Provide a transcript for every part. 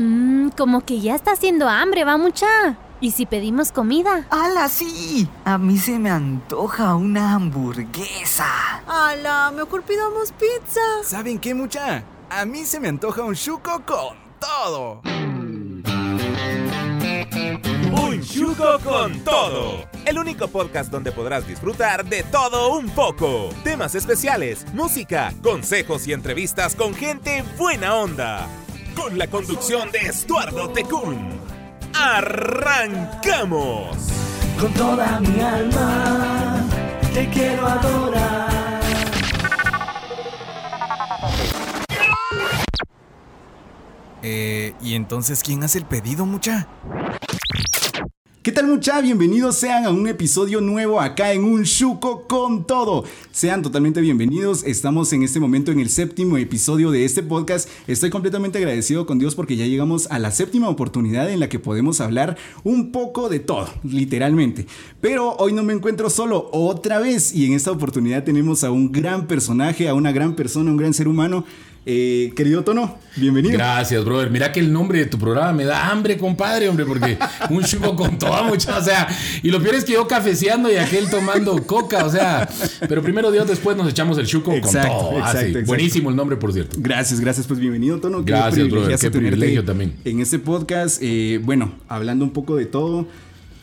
Mmm, como que ya está haciendo hambre, va mucha. ¿Y si pedimos comida? ¡Hala, sí! A mí se me antoja una hamburguesa. ¡Hala! Mejor pidamos pizza. ¿Saben qué, mucha? A mí se me antoja un chuco con todo. Un chuco con todo. El único podcast donde podrás disfrutar de todo un poco. Temas especiales, música, consejos y entrevistas con gente buena onda. Con la conducción de Estuardo Tecún. ¡Arrancamos! Con toda mi alma te quiero adorar. Eh, ¿y entonces quién hace el pedido, mucha? ¿Qué tal mucha? Bienvenidos sean a un episodio nuevo acá en Un Chuco con todo. Sean totalmente bienvenidos. Estamos en este momento en el séptimo episodio de este podcast. Estoy completamente agradecido con Dios porque ya llegamos a la séptima oportunidad en la que podemos hablar un poco de todo, literalmente. Pero hoy no me encuentro solo otra vez y en esta oportunidad tenemos a un gran personaje, a una gran persona, un gran ser humano eh, querido Tono, bienvenido. Gracias, brother. Mira que el nombre de tu programa me da hambre, compadre, hombre, porque un chupo con toda mucha, o sea, y lo peor es que yo cafeceando y aquel tomando coca, o sea, pero primero Dios, después nos echamos el chuco con todo. Ah, exacto, Buenísimo el nombre, por cierto. Gracias, gracias, pues bienvenido, Tono. Gracias, brother, qué privilegio también. En este podcast, eh, bueno, hablando un poco de todo.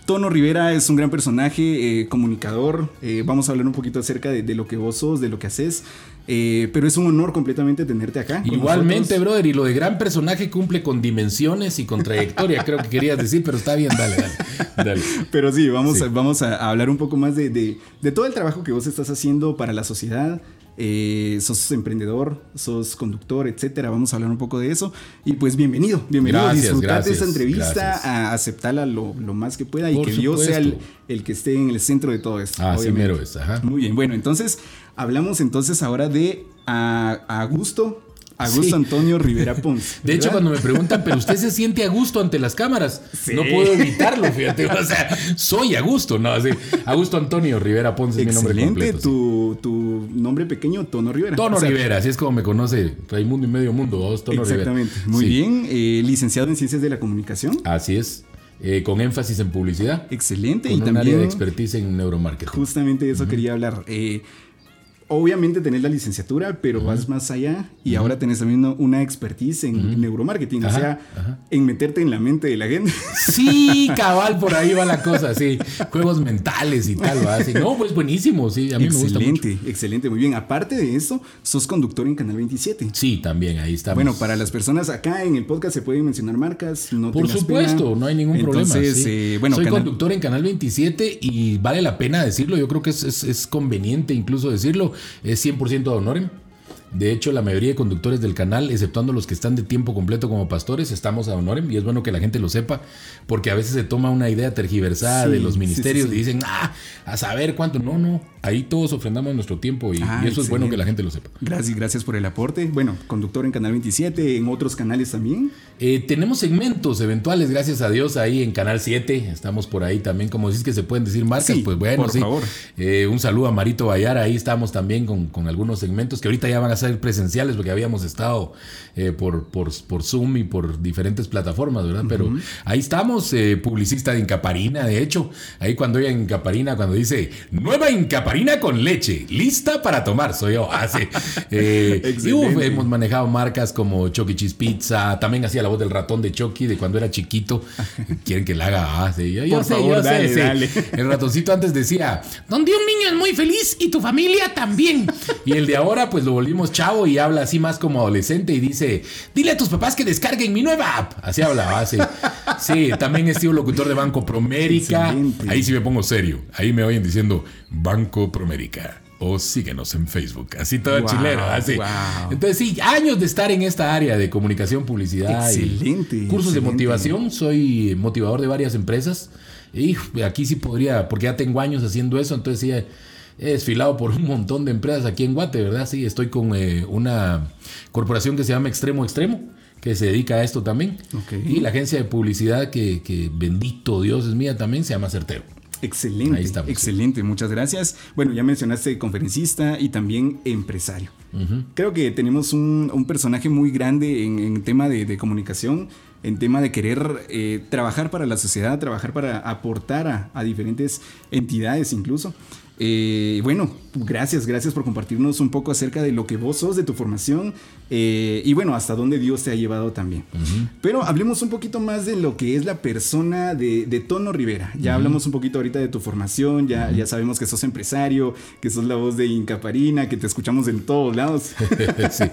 Tono Rivera es un gran personaje, eh, comunicador. Eh, vamos a hablar un poquito acerca de, de, lo que vos sos, de lo que haces. Eh, pero es un honor completamente tenerte acá. Igualmente, brother. Y lo de gran personaje cumple con dimensiones y con trayectoria, creo que querías decir, pero está bien, dale, dale. dale. Pero sí, vamos, sí. A, vamos a hablar un poco más de, de, de todo el trabajo que vos estás haciendo para la sociedad. Eh, sos emprendedor, sos conductor, etcétera. Vamos a hablar un poco de eso. Y pues bienvenido, bienvenido gracias, a disfrutar gracias, de esta entrevista, gracias. a aceptarla lo, lo, más que pueda Por y que supuesto. yo sea el, el, que esté en el centro de todo esto. Así mero es, ajá. Muy bien, bueno, entonces hablamos entonces ahora de a, a Augusto. Augusto sí. Antonio Rivera Ponce. De hecho, cuando me preguntan, pero usted se siente a gusto ante las cámaras, sí. no puedo evitarlo, fíjate. O sea, soy a gusto, ¿no? Así, Augusto Antonio Rivera Ponce es Excelente, mi nombre completo. Tu, sí. tu nombre pequeño, Tono Rivera. Tono o sea, Rivera, así es como me conoce Raimundo y medio mundo. Vos, Tono exactamente. Rivera. Muy bien. Eh, licenciado en Ciencias de la Comunicación. Así es. Eh, con énfasis en publicidad. Excelente. Con y un también. área de expertise en neuromarketing. Justamente de eso uh -huh. quería hablar. Eh, obviamente tenés la licenciatura, pero uh -huh. vas más allá y uh -huh. ahora tenés también una expertise en uh -huh. neuromarketing, Ajá, o sea, en meterte en la mente de la gente. Sí, cabal, por ahí va la cosa, sí. Juegos mentales y tal, no, pues buenísimo, sí, a mí excelente, me gusta mucho. Excelente, muy bien. Aparte de eso, sos conductor en Canal 27. Sí, también, ahí estamos. Bueno, para las personas acá en el podcast se pueden mencionar marcas, no Por supuesto, pena. no hay ningún Entonces, problema. Sí. Eh, bueno, Soy Canal... conductor en Canal 27 y vale la pena decirlo, yo creo que es, es, es conveniente incluso decirlo, 100% de honorem. De hecho, la mayoría de conductores del canal, exceptuando los que están de tiempo completo como pastores, estamos a honorem y es bueno que la gente lo sepa, porque a veces se toma una idea tergiversada sí, de los ministerios sí, sí, y dicen, ah, a saber cuánto. No, no, ahí todos ofrendamos nuestro tiempo y, ah, y eso excelente. es bueno que la gente lo sepa. Gracias, gracias por el aporte. Bueno, conductor en Canal 27, en otros canales también. Eh, tenemos segmentos eventuales, gracias a Dios, ahí en Canal 7. Estamos por ahí también, como decís que se pueden decir marcas, pues bueno, por. Favor. Eh, un saludo a Marito Bayar, ahí estamos también con, con, algunos segmentos que ahorita ya van a ser presenciales porque habíamos estado eh, por, por, por, Zoom y por diferentes plataformas, ¿verdad? Uh -huh. Pero ahí estamos, eh, publicista de Incaparina, de hecho, ahí cuando oigan Incaparina, cuando dice nueva Incaparina con leche, lista para tomar, soy yo. Así. Eh, y uf, hemos manejado marcas como Chucky Cheese Pizza, también hacía la voz del ratón de Chucky de cuando era chiquito. Quieren que la haga, ah, sí. yo, yo por sé, favor, yo dale, sé, dale. sí. El ratoncito antes decía, donde un niño es muy feliz y tu familia también. Y el de ahora, pues lo volvimos chavo y habla así más como adolescente y dice, dile a tus papás que descarguen mi nueva app. Así hablaba, sí. Sí, también he sido locutor de Banco Promérica. Excelente. Ahí sí me pongo serio. Ahí me oyen diciendo Banco Promérica. O síguenos en Facebook. Así todo wow, chileno. Así. Wow. Entonces, sí, años de estar en esta área de comunicación, publicidad. Excelente. Y cursos excelente. de motivación. Soy motivador de varias empresas. Y aquí sí podría, porque ya tengo años haciendo eso. Entonces, sí he desfilado por un montón de empresas aquí en Guate, ¿verdad? Sí, estoy con eh, una corporación que se llama Extremo Extremo, que se dedica a esto también. Okay. Y la agencia de publicidad que, que, bendito Dios es mía también, se llama Certero. Excelente, Ahí estamos. excelente, muchas gracias. Bueno, ya mencionaste conferencista y también empresario. Creo que tenemos un, un personaje muy grande en, en tema de, de comunicación, en tema de querer eh, trabajar para la sociedad, trabajar para aportar a, a diferentes entidades incluso. Eh, bueno, gracias, gracias por compartirnos un poco acerca de lo que vos sos, de tu formación eh, y bueno, hasta dónde Dios te ha llevado también. Pero hablemos un poquito más de lo que es la persona de, de Tono Rivera. Ya hablamos un poquito ahorita de tu formación, ya, ya sabemos que sos empresario, que sos la voz de Incaparina, que te escuchamos en todos lados. sí.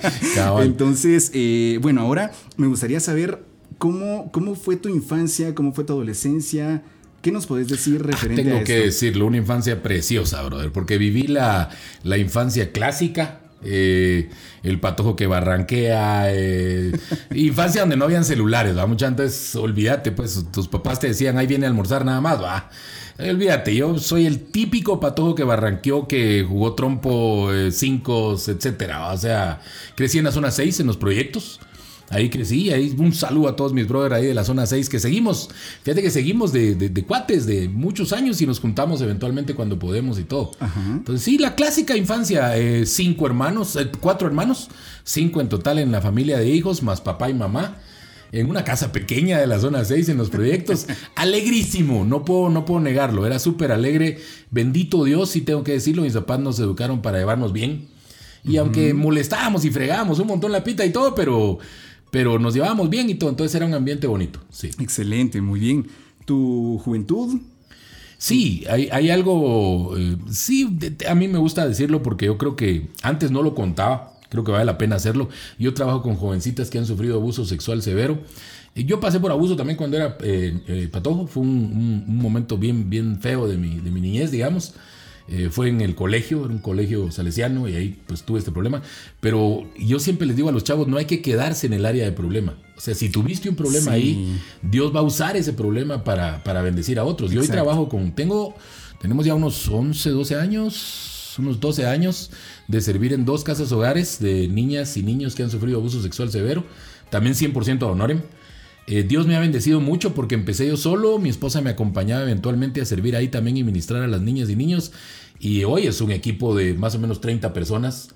Entonces, eh, bueno, ahora me gustaría saber cómo, cómo fue tu infancia, cómo fue tu adolescencia. ¿Qué nos podés decir referente a Tengo esto? que decirlo, una infancia preciosa, brother, porque viví la, la infancia clásica. eh, el patojo que barranquea, eh, infancia donde no habían celulares, ¿va? Mucho antes, olvídate, pues tus papás te decían, ahí viene a almorzar nada más, va. Olvídate, yo soy el típico patojo que barranqueó, que jugó trompo, eh, cinco, etcétera. ¿va? O sea, crecí en la zona 6 en los proyectos. Ahí crecí, ahí un saludo a todos mis brothers ahí de la zona 6 que seguimos, fíjate que seguimos de, de- de cuates de muchos años y nos juntamos eventualmente cuando podemos y todo. Entonces sí, la clásica infancia, eh, cinco hermanos, eh, cuatro hermanos, cinco en total en la familia de hijos, más papá y mamá. En una casa pequeña de la zona 6 en los proyectos. Alegrísimo, no puedo, no puedo negarlo. Era súper alegre. Bendito Dios, sí tengo que decirlo. Mis papás nos educaron para llevarnos bien. Y aunque molestábamos y fregábamos un montón la pita y todo, pero, pero nos llevábamos bien y todo. Entonces era un ambiente bonito. Sí. Excelente, muy bien. ¿Tu juventud? Sí, hay, hay algo. eh, sí, de- a mí me gusta decirlo porque yo creo que antes no lo contaba. Creo que vale la pena hacerlo. Yo trabajo con jovencitas que han sufrido abuso sexual severo. Y yo pasé por abuso también cuando era eh, eh, patojo. Fue un, un- un momento bien, bien feo de mi, de mi niñez, digamos. Eh, fue en el colegio, era un colegio salesiano y ahí pues tuve este problema. Pero yo siempre les digo a los chavos, no hay que quedarse en el área de problema. O sea, si tuviste un problema Sí. ahí, Dios va a usar ese problema para, para bendecir a otros. Yo hoy trabajo con, tengo, tenemos ya unos 11, 12 años, unos 12 años de servir en dos casas hogares de niñas y niños que han sufrido abuso sexual severo, también 100% a honorem. Eh, Dios me ha bendecido mucho porque empecé yo solo, mi esposa me acompañaba eventualmente a servir ahí también y ministrar a las niñas y niños. Y hoy es un equipo de más o menos 30 personas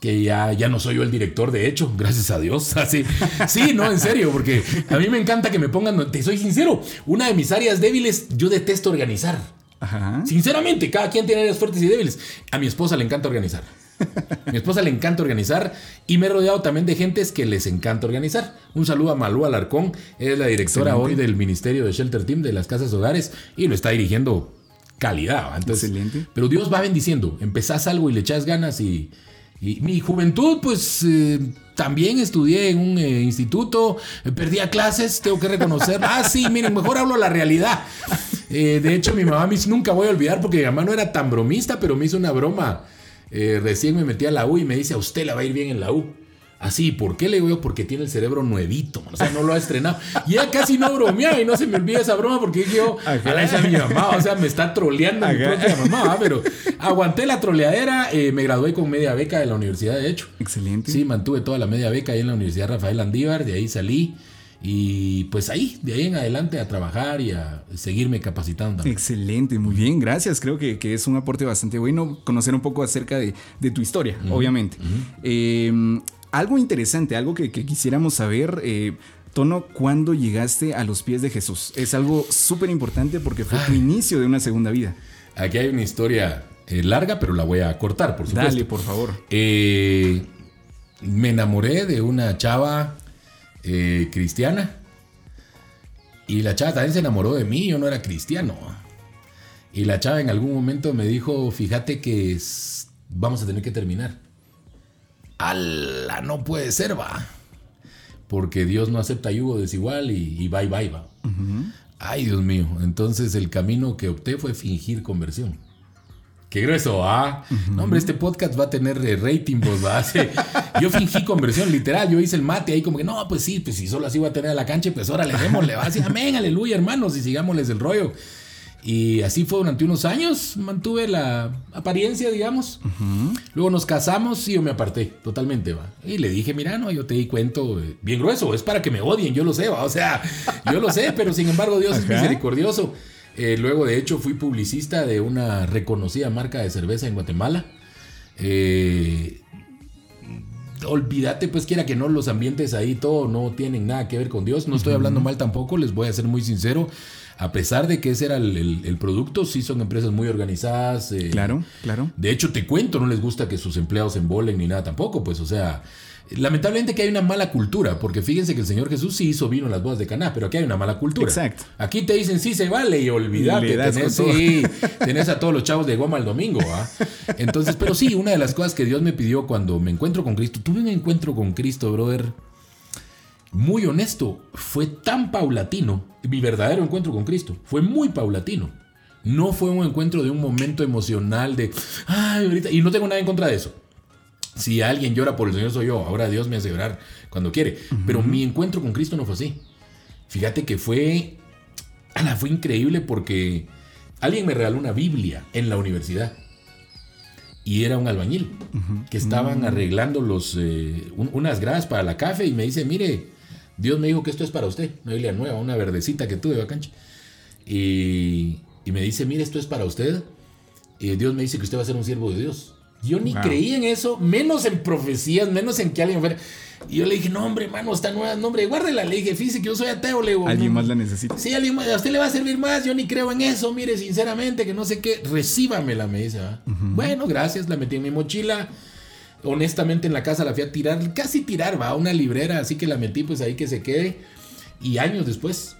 que ya, ya no soy yo el director, de hecho, gracias a Dios. Así, sí, no, en serio, porque a mí me encanta que me pongan, te soy sincero, una de mis áreas débiles, yo detesto organizar. Ajá. Sinceramente, cada quien tiene áreas fuertes y débiles. A mi esposa le encanta organizar. Mi esposa le encanta organizar y me he rodeado también de gentes que les encanta organizar. Un saludo a Malú Alarcón, es la directora Excelente. hoy del Ministerio de Shelter Team de las Casas Hogares y lo está dirigiendo calidad. Excelente. Pero Dios va bendiciendo. Empezás algo y le echas ganas y, y mi juventud, pues eh, también estudié en un eh, instituto, eh, perdía clases, tengo que reconocer. Ah, sí, miren, mejor hablo la realidad. De hecho, mi mamá me hizo- nunca voy a olvidar porque mi mamá no era tan bromista, pero me hizo una broma. Eh, recién me metí a la U y me dice, a usted la va a ir bien en la U. Así, ¿por qué le digo yo? Porque tiene el cerebro nuevito, man. o sea, no lo ha estrenado. Y ya casi no bromeaba y no se me olvida esa broma porque dije yo, a la esa mi mamá, o sea, me está troleando mi propia mamá, ¿va? pero aguanté la troleadera, eh, me gradué con media beca de la universidad, de hecho. Excelente. Sí, mantuve toda la media beca ahí en la Universidad Rafael Andívar, de ahí salí y pues ahí, de ahí en adelante a trabajar y a seguirme capacitando. Excelente, muy bien, gracias. Creo que, que es un aporte bastante bueno conocer un poco acerca de, de tu historia, obviamente. Eh, algo interesante, algo que, que quisiéramos saber, eh, Tono, ¿cuándo llegaste a los pies de Jesús? Es algo súper importante porque fue tu inicio de una segunda vida. Aquí hay una historia eh, larga, pero la voy a cortar, por supuesto. Dale, por favor. Eh, me enamoré de una chava eh, cristiana. Y la chava también se enamoró de mí, yo no era cristiano. Y la chava en algún momento me dijo, fíjate que es- vamos a tener que terminar. ¡Ala! No puede ser, va. Porque Dios no acepta yugo desigual y, y bye bye, va. Ay, Dios mío. Entonces el camino que opté fue fingir conversión. Qué grueso, ¿ah? No, hombre, este podcast va a tener eh, rating, pues, va. Sí. Yo fingí conversión, literal. Yo hice el mate ahí como que, no, pues sí, pues si solo así voy a tener a la cancha, pues órale, démosle, va. Así, amén, aleluya, hermanos, y sigámosles el rollo. Y así fue durante unos años, mantuve la apariencia, digamos. Luego nos casamos y yo me aparté totalmente, va. Y le dije, mira, no, yo te di cuento eh, bien grueso, es para que me odien, yo lo sé, va. O sea, yo lo sé, pero sin embargo Dios es misericordioso. Eh, luego, de hecho, fui publicista de una reconocida marca de cerveza en Guatemala. Eh, olvídate, pues quiera que no, los ambientes ahí, todo no tienen nada que ver con Dios. No estoy hablando mal tampoco, les voy a ser muy sincero. A pesar de que ese era el, el- el producto, sí son empresas muy organizadas. eh, Claro, claro. de hecho, te cuento, no les gusta que sus empleados se embolen ni nada tampoco, pues, o sea, lamentablemente que hay una mala cultura, porque fíjense que el Señor Jesús sí hizo vino en las bodas de Caná, pero aquí hay una mala cultura. Exacto. Aquí te dicen sí se vale y olvídate, tenés, sí, tenés a todos los chavos de goma el domingo, ¿ah? Entonces, pero sí, una de las cosas que Dios me pidió cuando me encuentro con Cristo, tuve un encuentro con Cristo, brother, muy honesto, fue tan paulatino, mi verdadero encuentro con Cristo, fue muy paulatino. No fue un encuentro de un momento emocional de, ay, ahorita, y no tengo nada en contra de eso. Si alguien llora por el Señor soy yo, ahora Dios me hace llorar cuando quiere. Pero mi encuentro con Cristo no fue así. Fíjate que fue, ala, fue increíble porque alguien me regaló una Biblia en la universidad. Y era un albañil que estaban arreglando los, eh, un- unas gradas para la café y me dice, mire, Dios me dijo que esto es para usted, una Biblia nueva, una verdecita que tuve, vacancha. Y, y me dice, mire, esto es para usted. Y Dios me dice que usted va a ser un siervo de Dios. Yo ni Wow. creí en eso, menos en profecías, menos en que alguien fuera. Y yo le dije, no, hombre, hermano, está nueva, no, hombre, guárdela. Le dije, fíjese que yo soy ateo, le digo. Alguien "No, más la necesita. Sí, alguien más, a usted le va a servir más, yo ni creo en eso, mire, sinceramente, que no sé qué, recíbamela, me dice. ¿va? Bueno, gracias, la metí en mi mochila. Honestamente en la casa la fui a tirar, casi tirar, va, a una librera, así que la metí pues ahí que se quede. Y años después,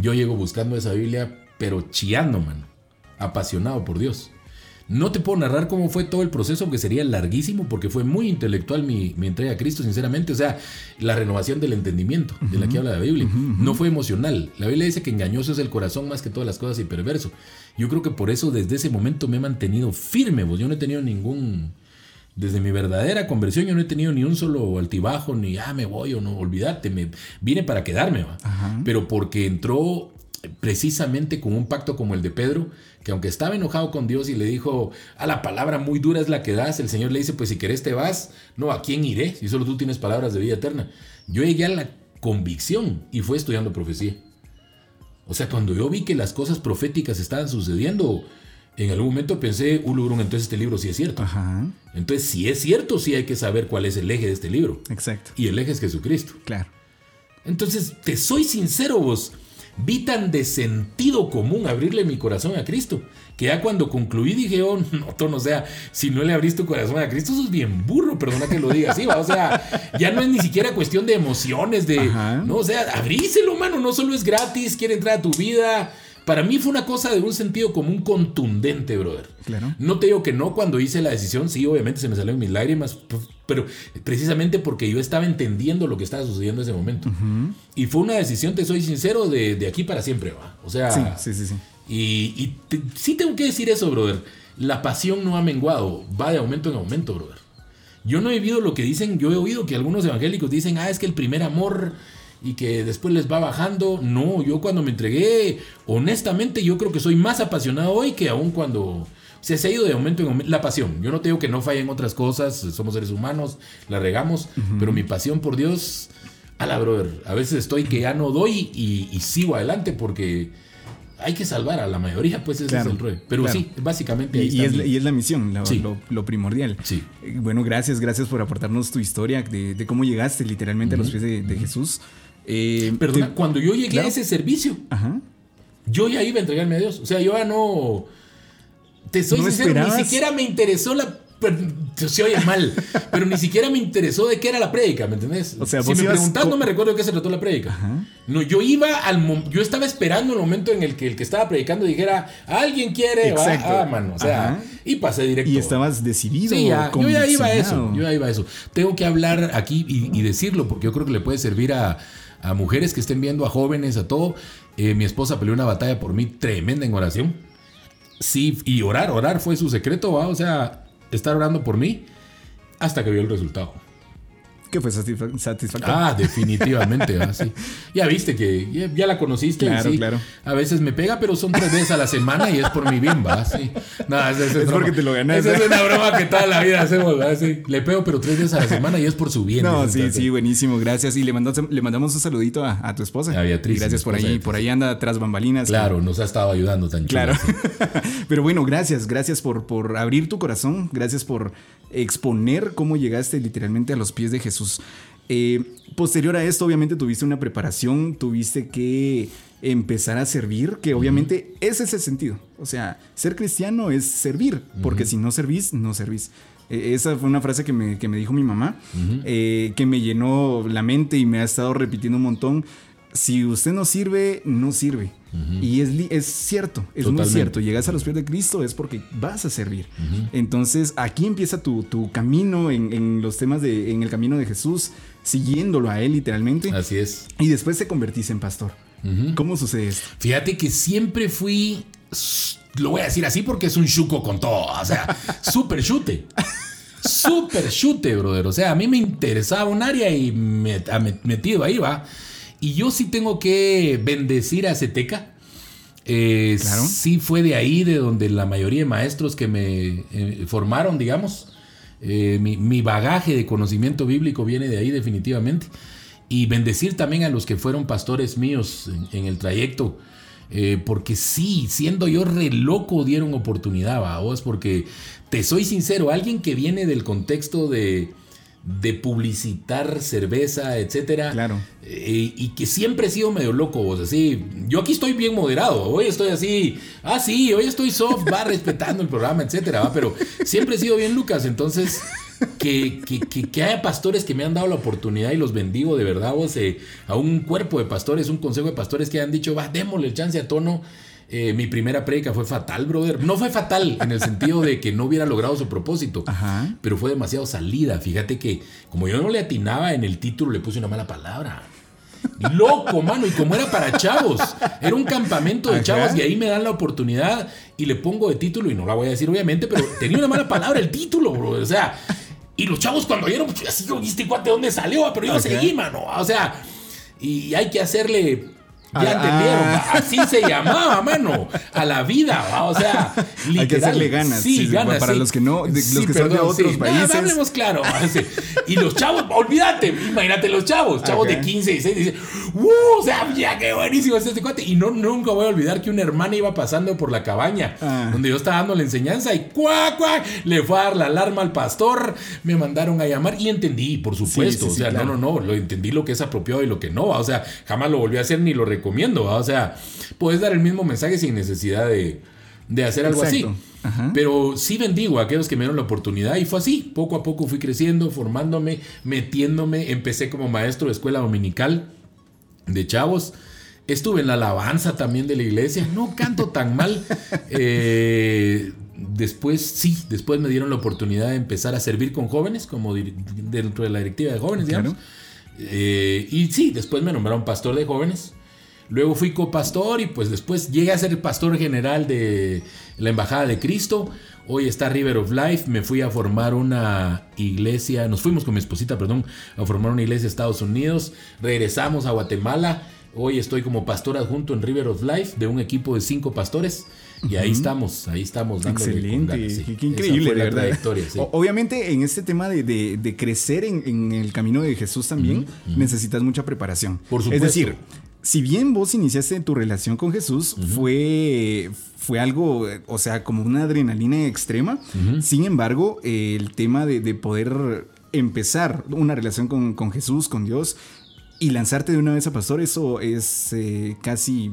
yo llego buscando esa Biblia, pero chillando, man, apasionado por Dios. No te puedo narrar cómo fue todo el proceso, porque sería larguísimo, porque fue muy intelectual mi, mi entrega a Cristo, sinceramente. O sea, la renovación del entendimiento, de la que habla la Biblia, no fue emocional. La Biblia dice que engañoso es el corazón más que todas las cosas y perverso. Yo creo que por eso desde ese momento me he mantenido firme, pues yo no he tenido ningún... Desde mi verdadera conversión yo no he tenido ni un solo altibajo, ni, ah, me voy o no, olvídate, me vine para quedarme, va. Pero porque entró precisamente con un pacto como el de Pedro, que aunque estaba enojado con Dios y le dijo, a la palabra muy dura es la que das, el Señor le dice, pues si querés te vas, no, ¿a quién iré? Si solo tú tienes palabras de vida eterna. Yo llegué a la convicción y fue estudiando profecía. O sea, cuando yo vi que las cosas proféticas estaban sucediendo, en algún momento pensé, uh, Lurun, entonces este libro sí es cierto. Ajá, Entonces, si es cierto, sí hay que saber cuál es el eje de este libro. exacto. Y el eje es Jesucristo. Claro. Entonces, te soy sincero vos, vi tan de sentido común abrirle mi corazón a Cristo, que ya cuando concluí dije, oh, no, tono, o sea, si no le abrís tu corazón a Cristo, sos bien burro, perdona que lo diga así, va, o sea, ya no es ni siquiera cuestión de emociones, de, Ajá. no, o sea, abríselo, mano, no solo es gratis, quiere entrar a tu vida. Para mí fue una cosa de un sentido común contundente, brother. Claro. No te digo que no cuando hice la decisión, sí, obviamente se me salieron mis lágrimas, p- pero precisamente porque yo estaba entendiendo lo que estaba sucediendo en ese momento. Y fue una decisión, te soy sincero, de, de aquí para siempre, va. O sea, Sí, sí, sí, sí. y, y te- sí tengo que decir eso, brother. La pasión no ha menguado, va de aumento en aumento, brother. Yo no he vivido lo que dicen, yo he oído que algunos evangélicos dicen, ah, es que el primer amor y que después les va bajando. No, yo cuando me entregué, honestamente, yo creo que soy más apasionado hoy que aún cuando... O sea, se ha ido de aumento en aumento. La pasión. Yo no te digo que no fallen otras cosas, somos seres humanos, la regamos, pero mi pasión por Dios, a la brother, a veces estoy que ya no doy y, y sigo adelante porque hay que salvar a la mayoría, pues ese Claro, es el rollo. Pero claro. sí, básicamente ahí Y, y es, la- y es la misión, la- Sí. lo, lo primordial. Sí. Eh, Bueno, gracias, gracias por aportarnos tu historia de, de cómo llegaste literalmente a los pies de, de Jesús. Eh, Perdona, te- cuando yo llegué Claro. a ese servicio, Ajá. yo ya iba a entregarme a Dios. O sea, yo ya no. Te soy ¿No sincero, esperabas? ni siquiera me interesó la. Se oye mal, pero ni siquiera me interesó de qué era la prédica, ¿me entendés? O sea, si me co- no me recuerdo de qué se trató la prédica. Ajá. No, yo iba al. Yo estaba esperando el momento en el que el que estaba predicando dijera, alguien quiere, Exacto. ah, mano. O sea, Ajá. y pasé directo. Y estabas decidido. Sí, ya, yo ya iba a eso, yo ya iba a eso. Tengo que hablar aquí y, y decirlo porque yo creo que le puede servir a, a mujeres que estén viendo, a jóvenes, a todo. Eh, mi esposa peleó una batalla por mí tremenda en oración. Sí, y orar, orar fue su secreto, o sea, estar orando por mí hasta que vio el resultado. Que fue satisfa- satisfactorio. Ah, definitivamente. ah, sí. Ya viste que ya, ya la conociste. Claro, sí, claro. A veces me pega, pero son tres veces a la semana y es por mi bien, va. Sí. No, Es porque te lo ganas, Esa ¿eh? es una broma que toda la vida hacemos, ¿va? Sí. Le pego, pero tres veces a la semana y es por su bien. No, sí, sí, buenísimo, gracias. Y le mandamos, le mandamos un saludito a, a tu esposa. A Beatriz, Y gracias por ahí, por ahí anda tras bambalinas. Claro, nos ha estado ayudando tan. Claro. Pero bueno, gracias, gracias por, por abrir tu corazón, gracias por exponer cómo llegaste literalmente a los pies de Jesús. Eh, posterior a esto, obviamente tuviste una preparación, tuviste que empezar a servir, que obviamente ese es el sentido. O sea, ser cristiano es servir, porque si no servís, no servís. Eh, esa fue una frase que me, que me dijo mi mamá, eh, que me llenó la mente y me ha estado repitiendo un montón. Si usted no sirve, no sirve. Y es, es cierto, es muy cierto. Llegas a los pies de Cristo es porque vas a servir. Entonces aquí empieza tu, tu camino en, en los temas de, en el camino de Jesús, siguiéndolo a Él literalmente. Así es. Y después te convertís en pastor. ¿Cómo sucede esto? Fíjate que siempre fui. Lo voy a decir así porque es un chuco con todo. O sea, súper chute. Súper chute, brother. O sea, a mí me interesaba un área y me metido ahí, va. Y yo sí tengo que bendecir a Ceteca. Eh, Claro. Sí fue de ahí, de donde la mayoría de maestros que me eh, formaron, digamos. Eh, mi, mi bagaje de conocimiento bíblico viene de ahí definitivamente. Y bendecir también a los que fueron pastores míos en, en el trayecto. Eh, porque sí, siendo yo re loco, dieron oportunidad, ¿va? vos, porque te soy sincero, alguien que viene del contexto de, de publicitar cerveza, etcétera, Claro. eh, y que siempre he sido medio loco, vos, así, yo aquí estoy bien moderado, hoy estoy así, ah, sí, hoy estoy soft, va respetando el programa, etcétera, ¿va? pero siempre he sido bien Lucas, entonces que, que, que, que haya pastores que me han dado la oportunidad y los bendigo de verdad, vos, eh, a un cuerpo de pastores, un consejo de pastores que han dicho, va, démosle el chance a tono. Eh, mi primera prédica fue fatal, brother. No fue fatal en el sentido de que no hubiera logrado su propósito, Ajá. pero fue demasiado salida. Fíjate que como yo no le atinaba en el título, le puse una mala palabra. Loco, mano, y como era para chavos, era un campamento de Ajá. chavos y ahí me dan la oportunidad y le pongo de título y no la voy a decir obviamente, pero tenía una mala palabra el título, bro. O sea, y los chavos cuando vieron, pues, así "¿Y este cuate dónde salió? Pero yo seguí, mano. O sea, y hay que hacerle. Ya Ah, entendieron, ah. así se llamaba, mano, a la vida, va, o sea, literal. Hay que hacerle ganas, Sí, sí, ganas, para sí. los que no- de- los Sí, que son de perdón, otros países. No, hablemos claro. Y los chavos, olvídate, imagínate los chavos, chavos de 15 y 16, dicen, ¡uh! O sea, ya qué buenísimo es este cuate. Y no, nunca voy a olvidar que una hermana iba pasando por la cabaña Ah. donde yo estaba dando la enseñanza y cuac, cuac, le fue a dar la alarma al pastor, me mandaron a llamar y entendí, por supuesto. O sea, claro. no, no, no, lo entendí lo que es apropiado y lo que no. va, O sea, jamás lo volví a hacer ni lo recomiendo. va, O sea, puedes dar el mismo mensaje sin necesidad de, de hacer algo Exacto. así. Ajá. Pero sí bendigo a aquellos que me dieron la oportunidad y fue así. Poco a poco fui creciendo, formándome, metiéndome. Empecé como maestro de escuela dominical de chavos. Estuve en la alabanza también de la iglesia. No canto tan mal. Eh, después, sí, después me dieron la oportunidad de empezar a servir con jóvenes, como dentro de la directiva de jóvenes, digamos. Eh, y sí, después me nombraron pastor de jóvenes. Luego fui copastor y pues después llegué a ser pastor general de la Embajada de Cristo. Hoy está River of Life. Me fui a formar una iglesia. Nos fuimos con mi esposita, perdón, a formar una iglesia en Estados Unidos. Regresamos a Guatemala. Hoy estoy como pastor adjunto en River of Life de un equipo de cinco pastores. Y ahí estamos, ahí estamos dándole con Excelente, ganas, sí. qué, increíble, fue de la verdad. trayectoria, sí. O- Obviamente, en este tema de, de- de crecer en, en el camino de Jesús también, necesitas mucha preparación. Por Es supuesto. decir, si bien vos iniciaste tu relación con Jesús, fue, fue algo, o sea, como una adrenalina extrema. Sin embargo, eh, el tema de, de poder empezar una relación con, con Jesús, con Dios, y lanzarte de una vez a pastor, eso es eh, casi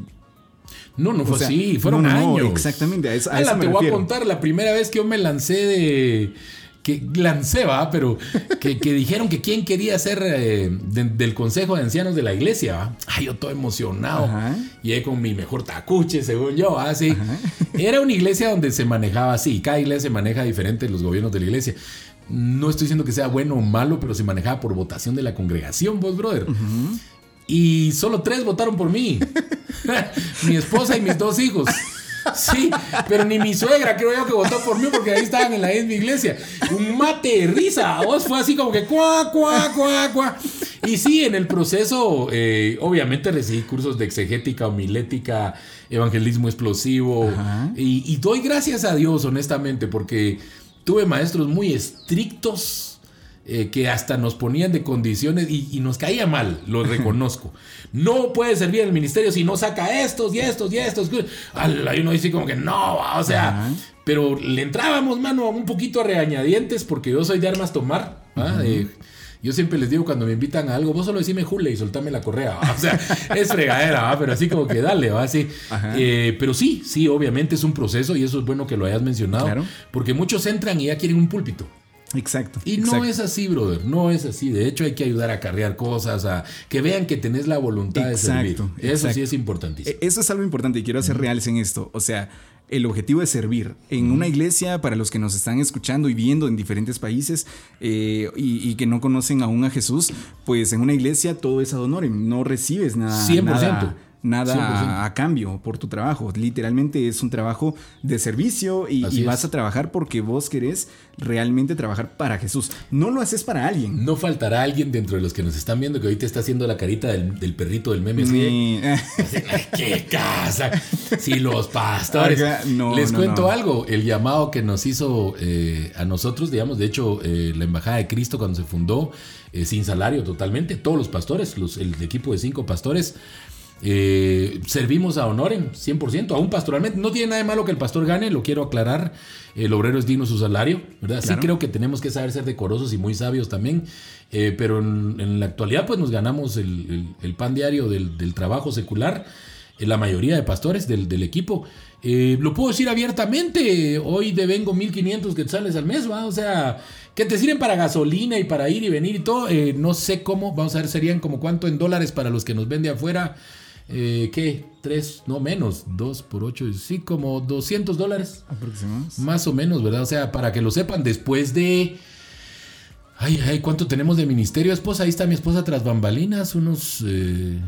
No, no fue O sea, así, fueron no, no, no, años. exactamente, a eso- a Ala, eso me te voy a contar la primera vez que yo me lancé de que lancé, va, pero que, que dijeron que quién quería ser eh, de- del consejo de ancianos de la iglesia, va. Ay, yo todo emocionado. Ajá. Llegué con mi mejor tacuche, según yo, así. Era una iglesia donde se manejaba así. Cada iglesia se maneja diferente los gobiernos de la iglesia. No estoy diciendo que sea bueno o malo, pero se manejaba por votación de la congregación, vos, brother. Y solo tres votaron por mí. Mi esposa y mis dos hijos. Sí, pero ni mi suegra creo yo que votó por mí porque ahí estaban en la misma iglesia. Un mate de risa. Vos fue así como que cuá, cuá, cuá, cuá. Y sí, en el proceso, eh, obviamente recibí cursos de exegética, homilética, evangelismo explosivo. Y doy gracias a Dios, honestamente, porque tuve maestros muy estrictos. Eh, que hasta nos ponían de condiciones y, y nos caía mal, lo reconozco. No puede servir el ministerio si no saca estos y estos y estos. Al- Ahí uno dice como que no, o sea, pero le entrábamos, mano, un poquito a regañadientes porque yo soy de armas tomar. Eh, yo siempre les digo cuando me invitan a algo, vos solo decime jule y soltame la correa. ¿va? O sea, es fregadera, ¿va? pero así como que dale, va así. Eh, pero sí, sí, obviamente es un proceso y eso es bueno que lo hayas mencionado. Claro. Porque muchos entran y ya quieren un púlpito. Exacto. Y exacto. no es así, brother, no es así. De hecho, hay que ayudar a carrear cosas, a que vean que tenés la voluntad de servir. Exacto, Eso sí es importantísimo. E- Eso es algo importante y quiero hacer reales en esto. O sea, el objetivo es servir. En una iglesia, para los que nos están escuchando y viendo en diferentes países eh, y, y que no conocen aún a Jesús, pues en una iglesia todo es ad honorem. No recibes nada. 100%. Nada, nada 100%. a cambio por tu trabajo. Literalmente es un trabajo de servicio y, vas a trabajar porque vos querés realmente trabajar para Jesús. No lo haces para alguien. No faltará alguien dentro de los que nos están viendo que ahorita está haciendo la carita del, del perrito del meme. así Ay, ¡Qué casa! Si los pastores. No, Les no, cuento no. algo. El llamado que nos hizo eh, a nosotros, digamos, de hecho, eh, la Embajada de Cristo cuando se fundó, eh, sin salario totalmente, todos los pastores, los- el equipo de cinco pastores, eh, servimos a Honoren 100%, aún pastoralmente. No tiene nada de malo que el pastor gane, lo quiero aclarar. El obrero es digno su salario, ¿verdad? Sí creo que tenemos que saber ser decorosos y muy sabios también. eh, pero en, en la actualidad, pues nos ganamos el, el- el pan diario del, del trabajo secular. eh, la mayoría de pastores del, del equipo. Eh, lo puedo decir abiertamente. Hoy devengo 1500 quetzales al mes, ¿va? O sea, que te sirven para gasolina y para ir y venir y todo. Eh, no sé cómo, vamos a ver, serían como cuánto en dólares para los que nos vende afuera. Eh, ¿Qué? Tres, no menos, dos por ocho, sí, como 200 dólares. Aproximados. Más o menos, ¿verdad? O sea, para que lo sepan, después de. Ay, ay, ¿cuánto tenemos de ministerio, esposa? Ahí está mi esposa tras bambalinas, unos. eh,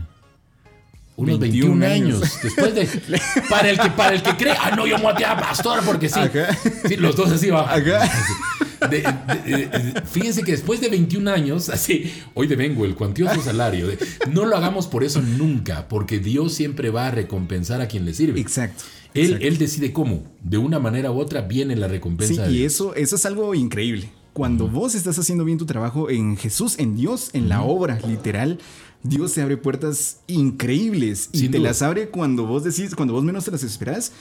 unos 21, 21 años. años. Después de. Para el que, para el que cree. Ah, no, yo me voy a pastor porque sí. Ajá. Sí, los dos así va. Ajá. De- de- de- de- fíjense que después de 21 años, así, hoy devengo el cuantioso salario. no lo hagamos por eso nunca, porque Dios siempre va a recompensar a quien le sirve. Exacto. Él, exacto. él decide cómo. De una manera u otra viene la Sí, recompensa. de y eso, eso es algo increíble. Cuando vos estás haciendo bien tu trabajo en Jesús, en Dios, en la obra, literal, Dios te abre puertas increíbles y Sin te duda. las abre cuando vos decís, cuando vos menos te las esperás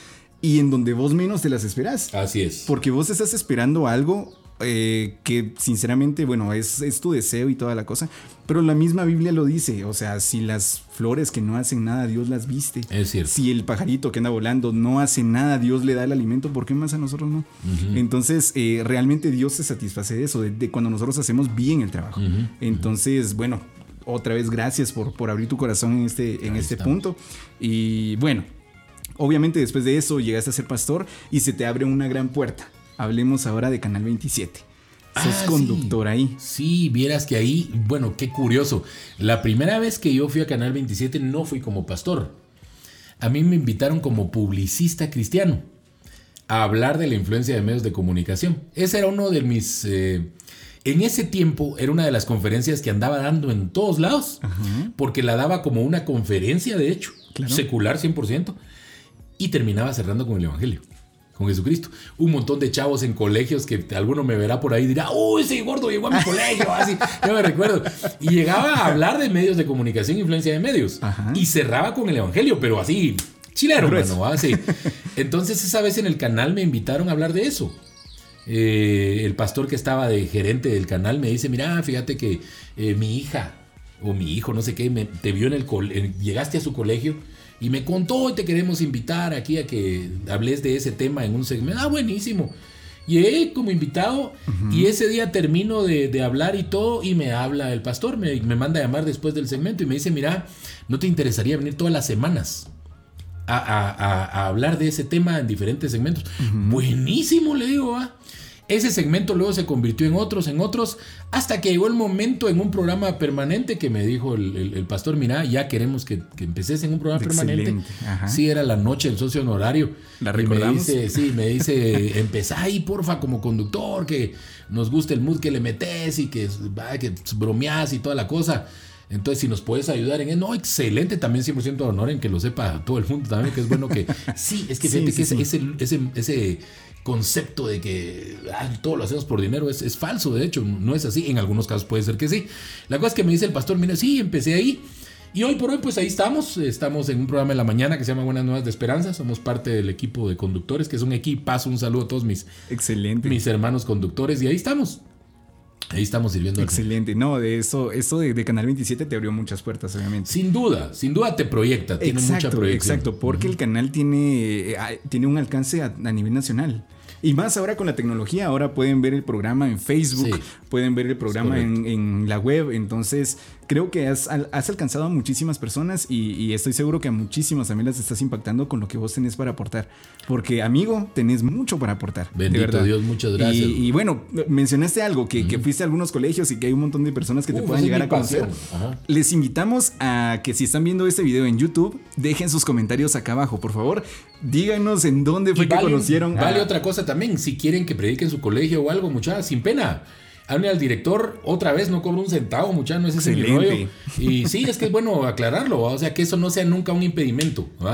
y en donde vos menos te las esperás. Así es. Porque vos estás esperando algo eh, que sinceramente, bueno, es, es tu deseo y toda la cosa. Pero la misma Biblia lo dice. O sea, si las flores que no hacen nada, Dios las viste. Es cierto. Si el pajarito que anda volando no hace nada, Dios le da el alimento, ¿por qué más a nosotros no? Entonces, eh, realmente Dios se satisface de eso, de, de cuando nosotros hacemos bien el trabajo. Entonces, bueno, otra vez gracias por, por abrir tu corazón en este, en Ahí este estamos. punto. Y bueno, obviamente después de eso llegaste a ser pastor y se te abre una gran puerta. Hablemos ahora de Canal 27. Sos Ah, conductor sí. ahí. Sí, vieras que ahí, bueno, qué curioso. La primera vez que yo fui a Canal 27 no fui como pastor. A mí me invitaron como publicista cristiano a hablar de la influencia de medios de comunicación. Ese era uno de mis... eh, en ese tiempo era una de las conferencias que andaba dando en todos lados, porque la daba como una conferencia, de hecho, Claro. secular 100%, y terminaba cerrando con el Evangelio. Con Jesucristo. Un montón de chavos en colegios que alguno me verá por ahí y dirá, uy, ese gordo llegó a mi colegio, así, yo me recuerdo. Y llegaba a hablar de medios de comunicación, influencia de medios. Ajá. Y cerraba con el Evangelio, pero así, chilero, mano, así. Entonces esa vez en el canal me invitaron a hablar de eso. Eh, el pastor que estaba de gerente del canal me dice, mira, fíjate que eh, mi hija o mi hijo, no sé qué, me- te vio en el col- en- llegaste a su colegio y me contó y te queremos invitar aquí a que hables de ese tema en un segmento. Ah, buenísimo. Llegué como invitado y ese día termino de, de hablar y todo y me habla el pastor, me, me manda a llamar después del segmento y me dice, mira, ¿no te interesaría venir todas las semanas? A, a- a- a hablar de ese tema en diferentes segmentos. Buenísimo, le digo, ¿va? Ese segmento luego se convirtió en otros, en otros, hasta que llegó el momento en un programa permanente que me dijo el, el- el pastor, mira, ya queremos que, que empeces en un programa permanente. Sí, era la noche del socio honorario. ¿La Y me recordamos? dice, sí, me dice, empezá ahí, porfa, como conductor, que nos guste el mood que le metes y que, que bromeás y toda la cosa. Entonces, si nos puedes ayudar en eso, no, excelente, también 100% de honor en que lo sepa todo el mundo también, que es bueno que, sí, es que fíjate sí, que sí. ese, ese, ese concepto de que ah, todo lo hacemos por dinero es, es falso, de hecho, no es así, en algunos casos puede ser que sí. La cosa es que me dice el pastor, mira, sí, empecé ahí. Y hoy por hoy, pues ahí estamos. Estamos en un programa en la mañana que se llama Buenas Nuevas de Esperanza. Somos parte del equipo de conductores, que es un equipazo. Un saludo a todos mis, Excelente. mis hermanos conductores. Y ahí estamos. Ahí estamos sirviendo. Excelente. No, de eso, eso de, de Canal 27 te abrió muchas puertas, obviamente. Sin duda, sin duda te proyecta. Tiene mucha proyección. exacto, porque el canal tiene, eh, tiene un alcance a, a nivel nacional. Y más ahora con la tecnología, ahora pueden ver el programa en Facebook, Sí. pueden ver el programa en la web. Entonces, creo que has, al- has alcanzado a muchísimas personas y, y estoy seguro que a muchísimas también las estás impactando con lo que vos tenés para aportar. Porque, amigo, tenés mucho para aportar. de Bendito verdad. Dios, muchas gracias. Y, y bueno, mencionaste algo, que, que fuiste a algunos colegios y que hay un montón de personas que te Uf, puedan llegar a conocer. Les invitamos a que si están viendo este video en YouTube, dejen sus comentarios acá abajo, por favor. Díganos en dónde fue Y que vale, conocieron. vale a- otra cosa también. Si quieren que predique en su colegio o algo, muchachos, sin pena. Hable al director otra vez, no cobra un centavo, muchachos, no es ese mi rollo. Y sí, es que es bueno aclararlo, ¿va? o sea, que eso no sea nunca un impedimento. ¿va?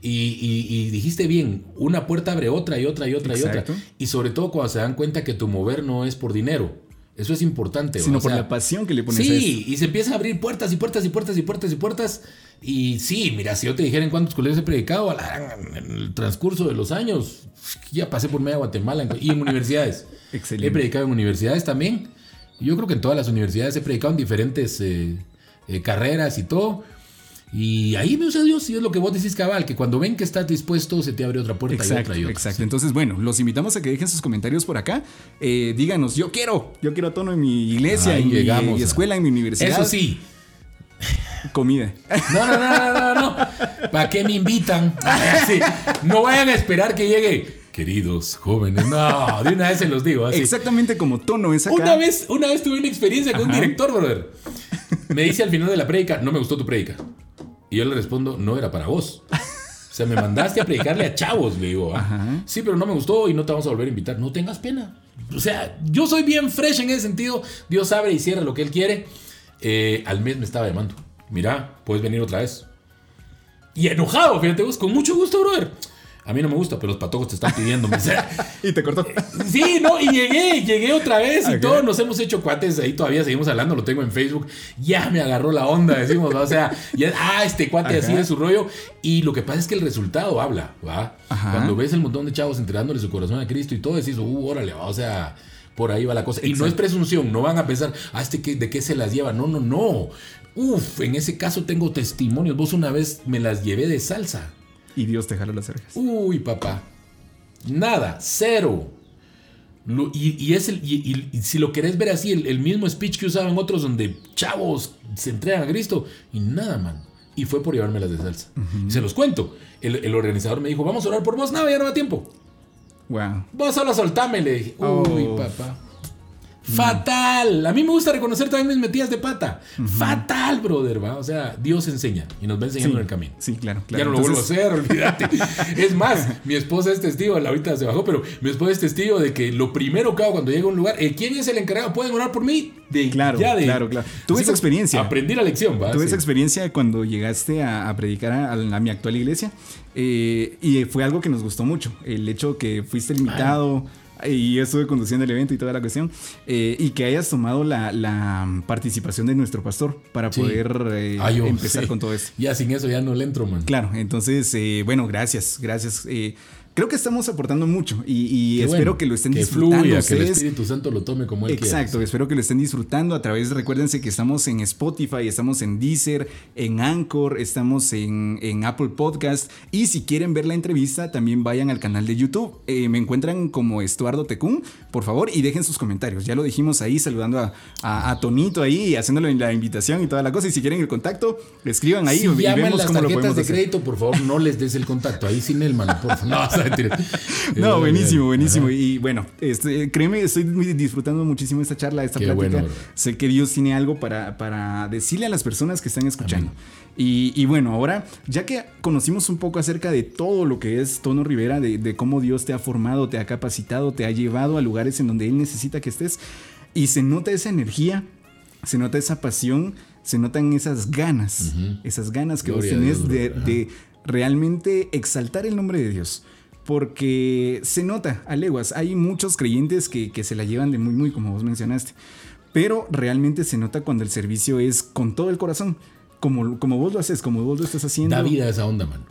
Y, y- y dijiste bien, una puerta abre otra y otra y otra Exacto. y otra. Y sobre todo cuando se dan cuenta que tu mover no es por dinero. Eso es importante. Sino O por la pasión que le pones a esto. Sí, y se empiezan a abrir puertas y puertas y puertas y puertas y puertas. Y sí, mira, si yo te dijera en cuántos colegios he predicado a en el transcurso de los años, ya pasé por media Guatemala y en universidades. Excelente. He predicado en universidades también. Y Yo creo que en todas las universidades he predicado en diferentes eh, eh, carreras y todo. Y ahí me usa Dios y es lo que vos decís, cabal, que cuando ven que estás dispuesto, se te abre otra puerta y Exacto, otra y otra. exacto. Entonces, bueno, los invitamos a que dejen sus comentarios por acá. Eh, díganos, yo quiero, yo quiero tono en mi iglesia, en mi a- escuela, en mi universidad. Eso sí, Comida. No, no, no, no, no, no. ¿Para qué me invitan? Sí, No vayan a esperar que llegue. Queridos jóvenes, no, de una vez se los digo. Así. Exactamente como tono es acá. Una vez, una vez tuve una experiencia con un director, brother. Me dice al final de la prédica, no me gustó tu prédica. Y yo le respondo, no era para vos. O sea, me mandaste a predicarle a chavos, le digo. Ajá. Sí, pero no me gustó y no te vamos a volver a invitar. No tengas pena. O sea, yo soy bien fresh en ese sentido. Dios abre y cierra lo que Él quiere. Eh, al mes me estaba llamando. Mira, puedes venir otra vez. Y enojado, fíjate vos, con mucho gusto, brother. A mí no me gusta, pero los patojos te están pidiendo. Y te cortó. Sí, no, y llegué, llegué otra vez y todos nos hemos hecho cuates, ahí todavía seguimos hablando, lo tengo en Facebook, ya me agarró la onda, decimos, ¿va? o sea, ya, ah, este cuate así de su rollo, y lo que pasa es que el resultado habla, ¿va? Ajá. Cuando ves el montón de chavos entregándole su corazón a Cristo y todo, decís, uh, órale, ¿va? o sea, por ahí va la cosa. Y no es presunción, no van a pensar, ah, este de qué se las lleva, no, no, no. Uf, en ese caso tengo testimonios, vos una vez me las llevé de salsa. Y Dios te jaló las orejas. Uy, papá. Nada, cero. Lo- y, y es el, y, y- y si lo querés ver así, el, el mismo speech que usaban otros donde chavos se entregan a Cristo y nada, man. Y fue por llevármelas de salsa. Y se los cuento. El, el organizador me dijo, vamos a orar por vos. No, ya no da tiempo. Wow. Vos solo soltame, le dije. Uy, Oh. papá. Fatal. A mí me gusta reconocer también mis metidas de pata. Fatal, brother. ¿va? O sea, Dios enseña y nos va enseñando en el camino. Sí, claro, claro. Ya no lo vuelvo a hacer, olvídate. es más, mi esposa es testigo, la ahorita se bajó, pero mi esposa es testigo de que lo primero que hago cuando llego a un lugar, ¿quién es el encargado? ¿Pueden orar por mí? De, Claro, ya de- claro, claro. Tuve esa experiencia. Aprendí la lección, ¿va? Tuve Sí. esa experiencia cuando llegaste a, a predicar a, a mi actual iglesia eh, y fue algo que nos gustó mucho. El hecho que fuiste el invitado y yo estuve conduciendo el evento y toda la cuestión eh, y que hayas tomado la, la participación de nuestro pastor para Sí. poder eh, yo, empezar sí. con todo esto. Ya sin eso ya no le entro, man. Claro, entonces, eh, bueno, gracias, gracias. Creo que estamos aportando mucho y, espero bueno. que lo estén que disfrutando Fluya, que el. Espíritu Santo lo tome como él Exacto, espero que lo estén disfrutando a través, recuérdense que estamos en Spotify, estamos en Deezer, en Anchor, estamos en, en Apple Podcast y si quieren ver la entrevista también vayan al canal de YouTube, Eh, me encuentran como Estuardo Tecún, por favor, y dejen sus comentarios, ya lo dijimos ahí saludando a, a- a Tonito ahí, haciéndole la invitación y toda la cosa, y si quieren el contacto, escriban ahí si y vemos las cómo lo tarjetas podemos de hacer. crédito, por favor, no les des el contacto. Ahí sin él, mano, por favor. No, o sea, mentira. No, Eh, buenísimo, buenísimo. ajá. Y bueno, este, créeme, estoy disfrutando muchísimo esta charla, esta Qué plática. bueno, sé que Dios tiene algo para, para decirle a las personas que están escuchando. Y, y bueno, ahora, ya que conocimos un poco acerca de todo lo que es Tono Rivera, de, de cómo Dios te ha formado, te ha capacitado, te ha llevado a lugares en donde Él necesita que estés, y se nota esa energía, se nota esa pasión, se notan esas ganas, esas ganas que Gloria vos tenés Dios, de realmente exaltar el nombre de Dios. Porque se nota a leguas, hay muchos creyentes que, que se la llevan de muy, muy, como vos mencionaste. Pero realmente se nota cuando el servicio es con todo el corazón, como, como vos lo haces, como vos lo estás haciendo. Da vida a esa onda, mano.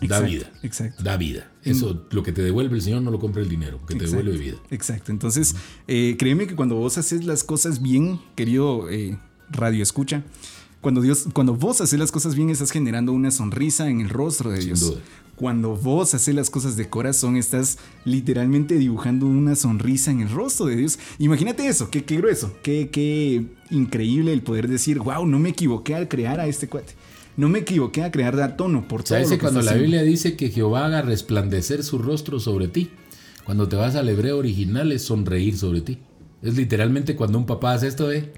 Da Exacto, vida. exacto. Da vida. Eso, lo que te devuelve el Señor no lo compra el dinero, que te Exacto, devuelve vida. Exacto. Entonces, eh, créeme que cuando vos haces las cosas bien, querido eh, radio escucha, cuando Dios, cuando vos haces las cosas bien, estás generando una sonrisa en el rostro de Sin Dios. duda. Cuando vos haces las cosas de corazón, estás literalmente dibujando una sonrisa en el rostro de Dios. Imagínate eso, qué, qué grueso, qué, qué increíble el poder decir, wow, no me equivoqué al crear a este cuate. No me equivoqué a crear a tono por todo. ¿Sabes lo que cuando la? Biblia dice que Jehová haga resplandecer su rostro sobre ti? Cuando te vas al hebreo original es sonreír sobre ti. Es literalmente cuando un papá hace esto, ¿eh?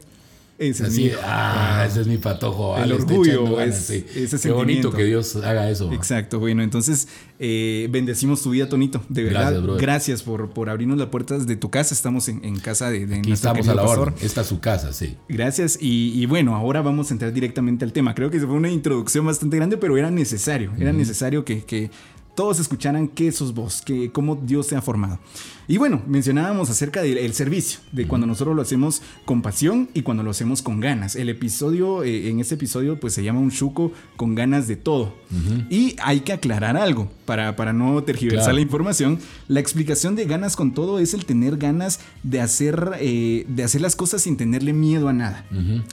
Ese es mi- ah, ese es mi patojo. ah, El orgullo, echando ganas, es- sí. ese Qué bonito que Dios haga eso. Exacto, bueno, entonces eh, bendecimos tu vida, Tonito. De verdad, Gracias, por, por abrirnos las puertas de tu casa. Estamos en, en casa de, de Aquí estamos a la pastor. Esta es su casa, sí. Gracias, y, y bueno, ahora vamos a entrar directamente al tema. Creo que fue una introducción bastante grande, pero era necesario. Era necesario que, que todos escucharan qué sos vos, que, cómo Dios te ha formado. Y bueno, mencionábamos acerca del el servicio, de cuando nosotros lo hacemos con pasión y cuando lo hacemos con ganas. El episodio, eh, en este episodio, pues se llama un chuco con ganas de todo. Y hay que aclarar algo para, para no tergiversar Claro. la información. La explicación de ganas con todo es el tener ganas de hacer, eh, de hacer las cosas sin tenerle miedo a nada.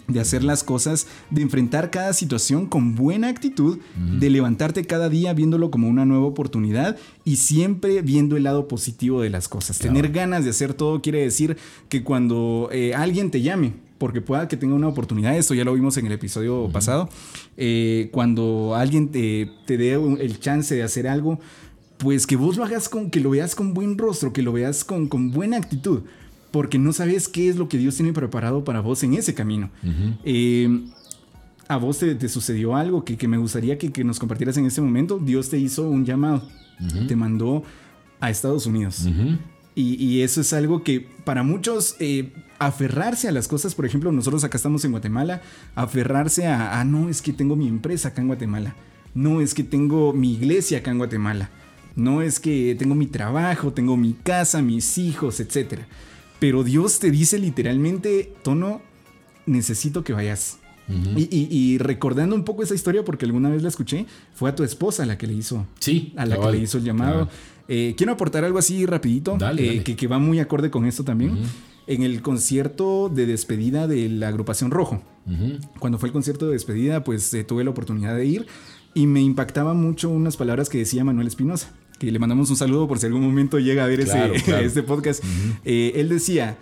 De hacer las cosas, de enfrentar cada situación con buena actitud, de levantarte cada día viéndolo como una nueva oportunidad y siempre viendo el lado positivo de las cosas. Tener ganas de hacer todo quiere decir que cuando eh, alguien te llame, porque pueda que tenga una oportunidad, esto ya lo vimos en el episodio pasado, eh, cuando alguien te, te dé el chance de hacer algo, pues que vos lo hagas con, que lo veas con buen rostro, que lo veas con, con buena actitud, porque no sabes qué es lo que Dios tiene preparado para vos en ese camino. Eh, a vos te, te sucedió algo que, que me gustaría que, que nos compartieras en este momento. Dios te hizo un llamado, te mandó a Estados Unidos. Y, eso es algo que para muchos eh, aferrarse a las cosas, por ejemplo, nosotros acá estamos en Guatemala, aferrarse a, ah, no, es que tengo mi empresa acá en Guatemala, no es que tengo mi iglesia acá en Guatemala, no es que tengo mi trabajo, tengo mi casa, mis hijos, etc. Pero Dios te dice literalmente, Tono, necesito que vayas. Y, y- y recordando un poco esa historia, porque alguna vez la escuché, fue a tu esposa la que le hizo Sí, a la cabal, que le hizo el llamado. Eh, quiero aportar algo así rapidito, Dale, eh, dale. Que, que va muy acorde con esto también. En el concierto de despedida de la agrupación Rojo, cuando fue el concierto de despedida, pues eh, tuve la oportunidad de ir y me impactaba mucho unas palabras que decía Manuel Espinosa, que le mandamos un saludo por si algún momento llega a ver Claro, ese, claro. este podcast. Eh, él decía,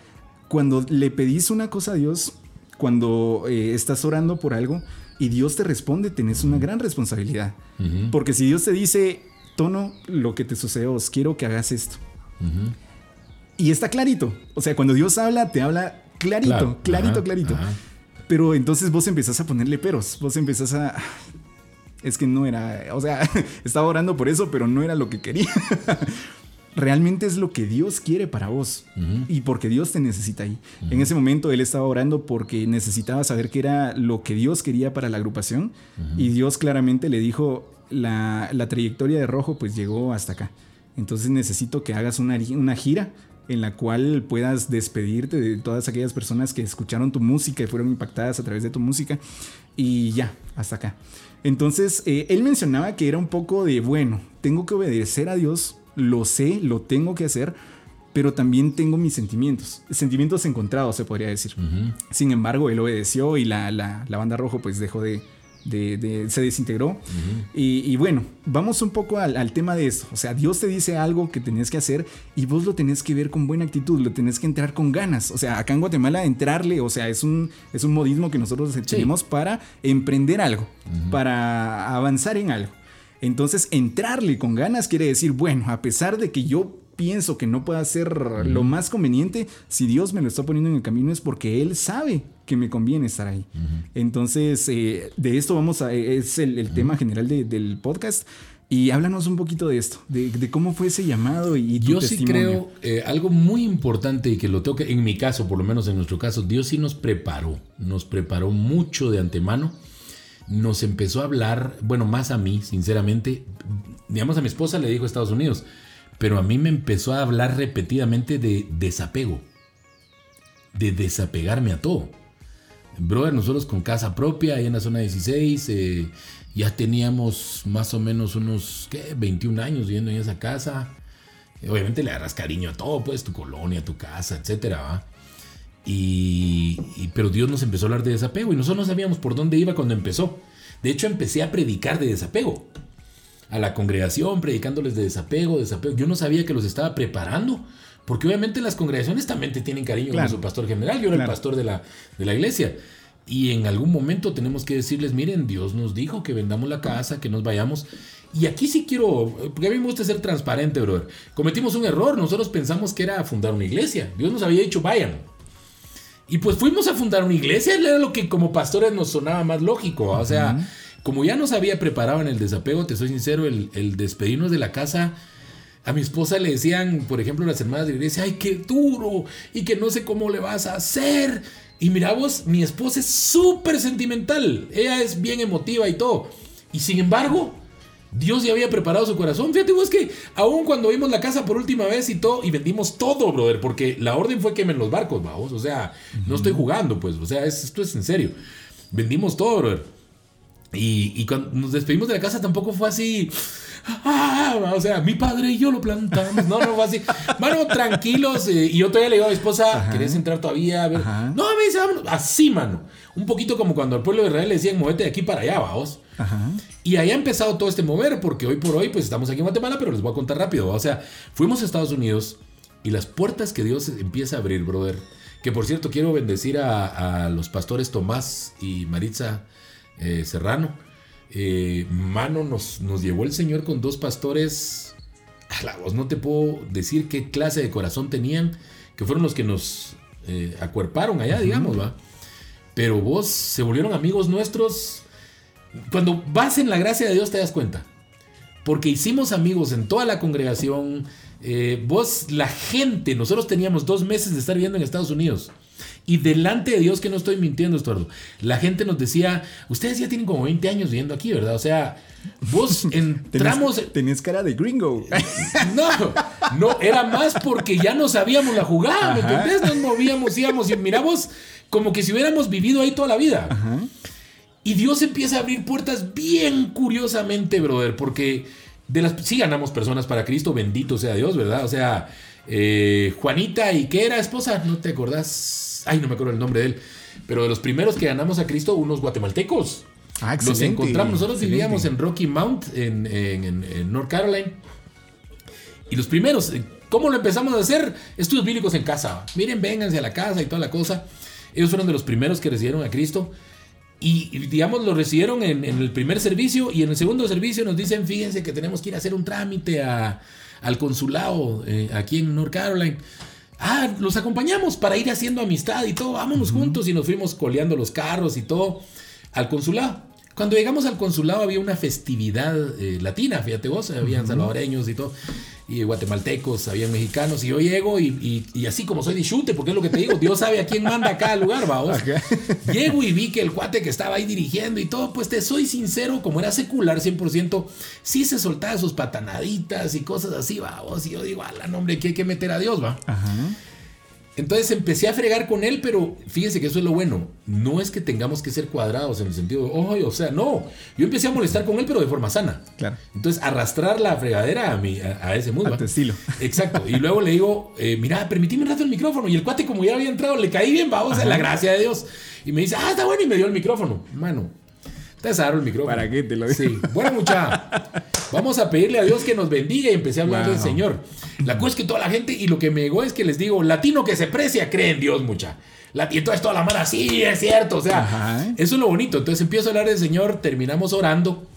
cuando le pedís una cosa a Dios, cuando eh, estás orando por algo y Dios te responde, tenés una gran responsabilidad. Ujú. Porque si Dios te dice, Tono, lo que te sucedió, os quiero que hagas esto. Ujú. Y está clarito. O sea, cuando Dios habla, te habla clarito, Claro. clarito, Ajá, clarito. ajá. Pero entonces vos empezás a ponerle peros. Vos empezás a. Es que no era. O sea, estaba orando por eso, pero no era lo que quería. Realmente es lo que Dios quiere para vos. Y porque Dios te necesita ahí. En ese momento él estaba orando porque necesitaba saber qué era lo que Dios quería para la agrupación. Y Dios claramente le dijo: la, la trayectoria de Rojo, pues llegó hasta acá. Entonces necesito que hagas una, una gira en la cual puedas despedirte de todas aquellas personas que escucharon tu música y fueron impactadas a través de tu música. Y ya, hasta acá. Entonces, eh, él mencionaba que era un poco de, bueno, tengo que obedecer a Dios, lo sé, lo tengo que hacer, pero también tengo mis sentimientos, sentimientos encontrados, se podría decir. Sin embargo, él obedeció y la, la- la banda rojo pues dejó de... de- de- se desintegró. y, y bueno, vamos un poco al, al tema de esto. O sea, Dios te dice algo que tenés que hacer y vos lo tenés que ver con buena actitud, lo tenés que entrar con ganas. O sea, acá en Guatemala entrarle, o sea, es un, es un modismo que nosotros tenemos para emprender algo, para avanzar en algo. Entonces, entrarle con ganas quiere decir, bueno, a pesar de que yo pienso que no pueda ser lo más conveniente, si Dios me lo está poniendo en el camino es porque Él sabe que me conviene estar ahí. Entonces, eh, de esto vamos a, es el, el tema general de- del podcast. Y háblanos un poquito de esto, de, de cómo fue ese llamado y, tu Yo sí creo eh, algo muy importante y que lo tengo que, en mi caso, por lo menos en nuestro caso, Dios sí nos preparó, nos preparó mucho de antemano, nos empezó a hablar, bueno, más a mí, sinceramente, digamos a mi esposa le dijo Estados Unidos, pero a mí me empezó a hablar repetidamente de desapego, de desapegarme a todo. Brother, nosotros con casa propia, ahí en la zona 16, eh, ya teníamos más o menos unos, ¿qué? 21 años viviendo en esa casa. Obviamente le agarras cariño a todo, pues, tu colonia, tu casa, etcétera, ¿va? Y, y- pero Dios nos empezó a hablar de desapego y nosotros no sabíamos por dónde iba cuando empezó. De hecho, empecé a predicar de desapego. A la congregación, predicándoles de desapego, desapego. Yo no sabía que los estaba preparando, porque obviamente las congregaciones también te tienen cariño Claro. con su pastor general. Yo era Claro. el pastor de la, de la iglesia. Y en algún momento tenemos que decirles, miren, Dios nos dijo que vendamos la casa, que nos vayamos. Y aquí sí quiero, porque a mí me gusta ser transparente, brother. Cometimos un error, nosotros pensamos que era fundar una iglesia. Dios nos había dicho, vayan. Y pues fuimos a fundar una iglesia, era lo que como pastores nos sonaba más lógico. O sea, como ya nos había preparado en el desapego, te soy sincero, el, el despedirnos de la casa, a mi esposa le decían, por ejemplo, las hermanas de la iglesia, ay, qué duro, y que no sé cómo le vas a hacer. Y mira vos, mi esposa es súper sentimental, ella es bien emotiva y todo. Y sin embargo, Dios ya había preparado su corazón. Fíjate vos que aún cuando vimos la casa por última vez y todo, y vendimos todo, brother, porque la orden fue quemen los barcos, vamos. O sea, no estoy jugando, pues, o sea, es- esto es en serio. Vendimos todo, brother. Y, y cuando nos despedimos de la casa tampoco fue así. "Ah", o sea, mi padre y yo lo plantamos. No, no fue así. Mano, tranquilos. eh, y yo todavía le digo a mi esposa, ¿querés entrar todavía? A ver. Ajá. No, me dice, vámonos. Así, mano. Un poquito como cuando al pueblo de Israel le decían, movete de aquí para allá, vamos. Ajá. Y ahí ha empezado todo este mover, porque hoy por hoy, pues estamos aquí en Guatemala, pero les voy a contar rápido. O sea, fuimos a Estados Unidos y las puertas que Dios empieza a abrir, brother. Que por cierto, quiero bendecir a, a los pastores Tomás y Maritza eh, Serrano. Eh, mano, nos, nos llevó el Señor con dos pastores. A la voz, no te puedo decir qué clase de corazón tenían, que fueron los que nos eh, acuerparon allá, digamos, ¿va? Pero vos se volvieron amigos nuestros cuando vas en la gracia de Dios te das cuenta. Porque hicimos amigos en toda la congregación. Eh, vos, la gente, nosotros teníamos dos meses de estar viviendo en Estados Unidos. Y delante de Dios, que no estoy mintiendo, Estuardo, la gente nos decía, ustedes ya tienen como 20 años viviendo aquí, ¿verdad? O sea, vos entramos... Tenías, tenías cara de gringo. No, no, era más porque ya no sabíamos la jugada, ¿me Ajá. entendés? Nos movíamos, íbamos y miramos como que si hubiéramos vivido ahí toda la vida. Ajá. Y Dios empieza a abrir puertas bien curiosamente, brother, porque de las sí ganamos personas para Cristo, bendito sea Dios, ¿verdad? O sea, eh, Juanita y qué era esposa, ¿no te acordás? Ay, no me acuerdo el nombre de él. Pero de los primeros que ganamos a Cristo, unos guatemaltecos. Ah, Los encontramos. Nosotros excelente. vivíamos en Rocky Mount, en, en- en- en North Carolina. Y los primeros, eh, ¿cómo lo empezamos a hacer? Estudios bíblicos en casa. Miren, vénganse a la casa y toda la cosa. Ellos fueron de los primeros que recibieron a Cristo. Y, y, digamos, lo recibieron en, en el primer servicio y en el segundo servicio nos dicen, fíjense que tenemos que ir a hacer un trámite a- al consulado eh, aquí en North Carolina. Ah, los acompañamos para ir haciendo amistad y todo, vámonos juntos y nos fuimos coleando los carros y todo al consulado. Cuando llegamos al consulado había una festividad eh, latina, fíjate vos, habían salvadoreños y todo, y guatemaltecos, habían mexicanos, y yo llego y, y- y así como soy de chute, porque es lo que te digo, Dios sabe a quién manda a cada lugar, va vos. Llego y vi que el cuate que estaba ahí dirigiendo y todo, pues te soy sincero, como era secular 100%, sí se soltaba sus patanaditas y cosas así, va vos, y yo digo, ala, no, hombre, que hay que meter a Dios, va. Ajá. Entonces empecé a fregar con él, pero fíjense que eso es lo bueno. No es que tengamos que ser cuadrados en el sentido de, "Oy", o sea, no. Yo empecé a molestar con él, pero de forma sana. Claro. Entonces, arrastrar la fregadera a, mi, a, a ese mood. A estilo. Exacto. Y luego le digo, eh, mira, permitime un rato el micrófono. Y el cuate, como ya había entrado, le caí bien, vamos, a la gracia de Dios. Y me dice, ah, está bueno, y me dio el micrófono. Mano, te agarro el micrófono. ¿Para qué te lo digo? Sí. Bueno, mucha, vamos a pedirle a Dios que nos bendiga y empecé a hablar Wow. del Señor. La cosa es que toda la gente, y lo que me llegó es que les digo, latino que se precia, cree en Dios, mucha. La- Y entonces toda la mano, sí, es cierto. O sea, Ajá. eso es lo bonito. Entonces empiezo a hablar del Señor, terminamos orando.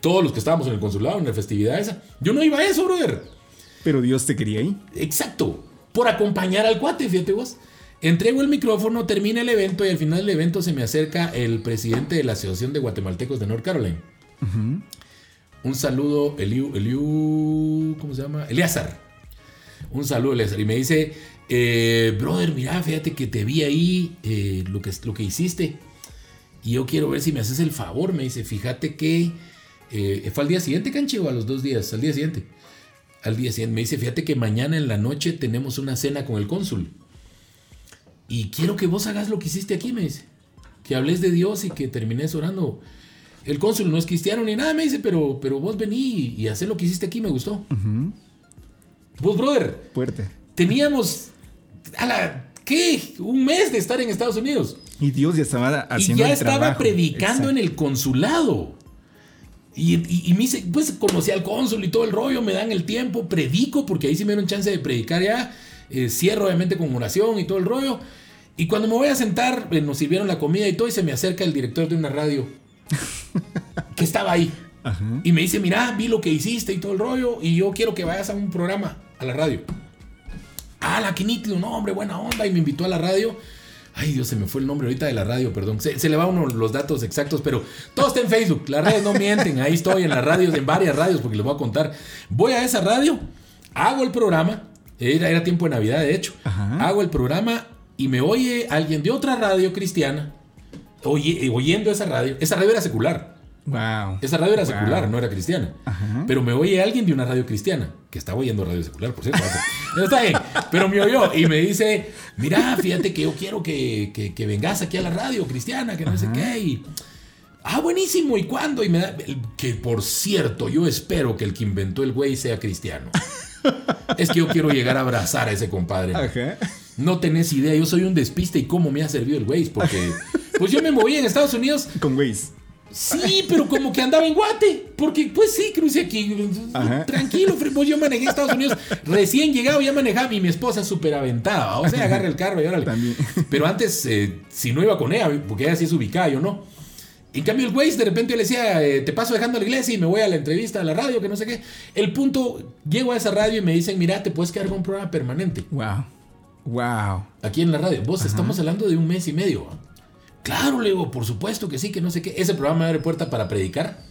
todos los que estábamos en el consulado, en la festividad esa. Yo no iba a eso, brother. Pero Dios te quería ahí. Exacto. Por acompañar al cuate, fíjate vos. Entrego el micrófono, termina el evento y al final del evento se me acerca el presidente de la Asociación de Guatemaltecos de North Carolina. Un saludo, Eliu, Eliu, ¿cómo se llama? Eleazar. Un saludo, Eleazar. Y me dice, eh, brother, mira, fíjate que te vi ahí, eh, lo, que, lo que hiciste. Y yo quiero ver si me haces el favor. Me dice, fíjate que eh, fue al día siguiente, canche, o a los dos días, al día siguiente. Al día siguiente me dice, fíjate que mañana en la noche tenemos una cena con el cónsul. Y quiero que vos hagas lo que hiciste aquí, me dice. Que hables de Dios y que termines orando. El cónsul no es cristiano ni nada, me dice, pero, pero vos vení y hacé lo que hiciste aquí, me gustó. Vos, brother, Fuerte. teníamos, a la, ¿qué? Un mes de estar en Estados Unidos. Y Dios ya estaba haciendo Y ya el estaba trabajo. predicando en el consulado. Y, y- y me dice, pues conocí al cónsul y todo el rollo, me dan el tiempo, predico, porque ahí sí me dieron chance de predicar ya. Eh, cierro obviamente con oración y todo el rollo. Y cuando me voy a sentar, eh, nos sirvieron la comida y todo, y se me acerca el director de una radio que estaba ahí. Ajá. Y me dice, mira, vi lo que hiciste y todo el rollo, y yo quiero que vayas a un programa, a la radio. Ah, la que nítido, no, hombre, buena onda, y me invitó a la radio. Ay, Dios, se me fue el nombre ahorita de la radio, perdón. Se, se le va uno los datos exactos, pero todo está en Facebook. Las redes no mienten. Ahí estoy en las radios, en varias radios, porque les voy a contar. Voy a esa radio, hago el programa. Era, era tiempo de Navidad, de hecho. Ajá. Hago el programa y me oye alguien de otra radio cristiana oye- oyendo esa radio. Esa radio era secular. Wow. Esa radio era Wow. secular, no era cristiana. Ajá. Pero me oye alguien de una radio cristiana, que estaba oyendo radio secular, por cierto. Pero está bien. Pero me oyó y me dice, mira, fíjate que yo quiero que, que- que vengas aquí a la radio cristiana, que no sé qué. Y, ah, buenísimo, ¿y cuándo? Y me da, que por cierto, yo espero que el que inventó el güey sea cristiano. Es que yo quiero llegar a abrazar a ese compadre. Ajá. No tenés idea, yo soy un despiste y cómo me ha servido el güey, porque pues yo me moví en Estados Unidos Con Waze. Sí, pero como que andaba en Guate. Porque, pues sí, crucé aquí. Ajá. Tranquilo, pues yo manejé a Estados Unidos. Recién llegado, ya manejaba. Y mi esposa súper aventada. O sea, agarra el carro y órale. También. Pero antes, eh, si no iba con ella, porque ella sí es ubicada, yo no. En cambio, el güey, de repente yo le decía, eh, te paso dejando la iglesia y me voy a la entrevista a la radio, que no sé qué. El punto, llego a esa radio y me dicen, mira, te puedes quedar con un programa permanente Wow. Wow. aquí en la radio. Vos estamos hablando de un mes y medio. Claro, le digo, por supuesto que sí, que no sé qué. Ese programa abre puerta para predicar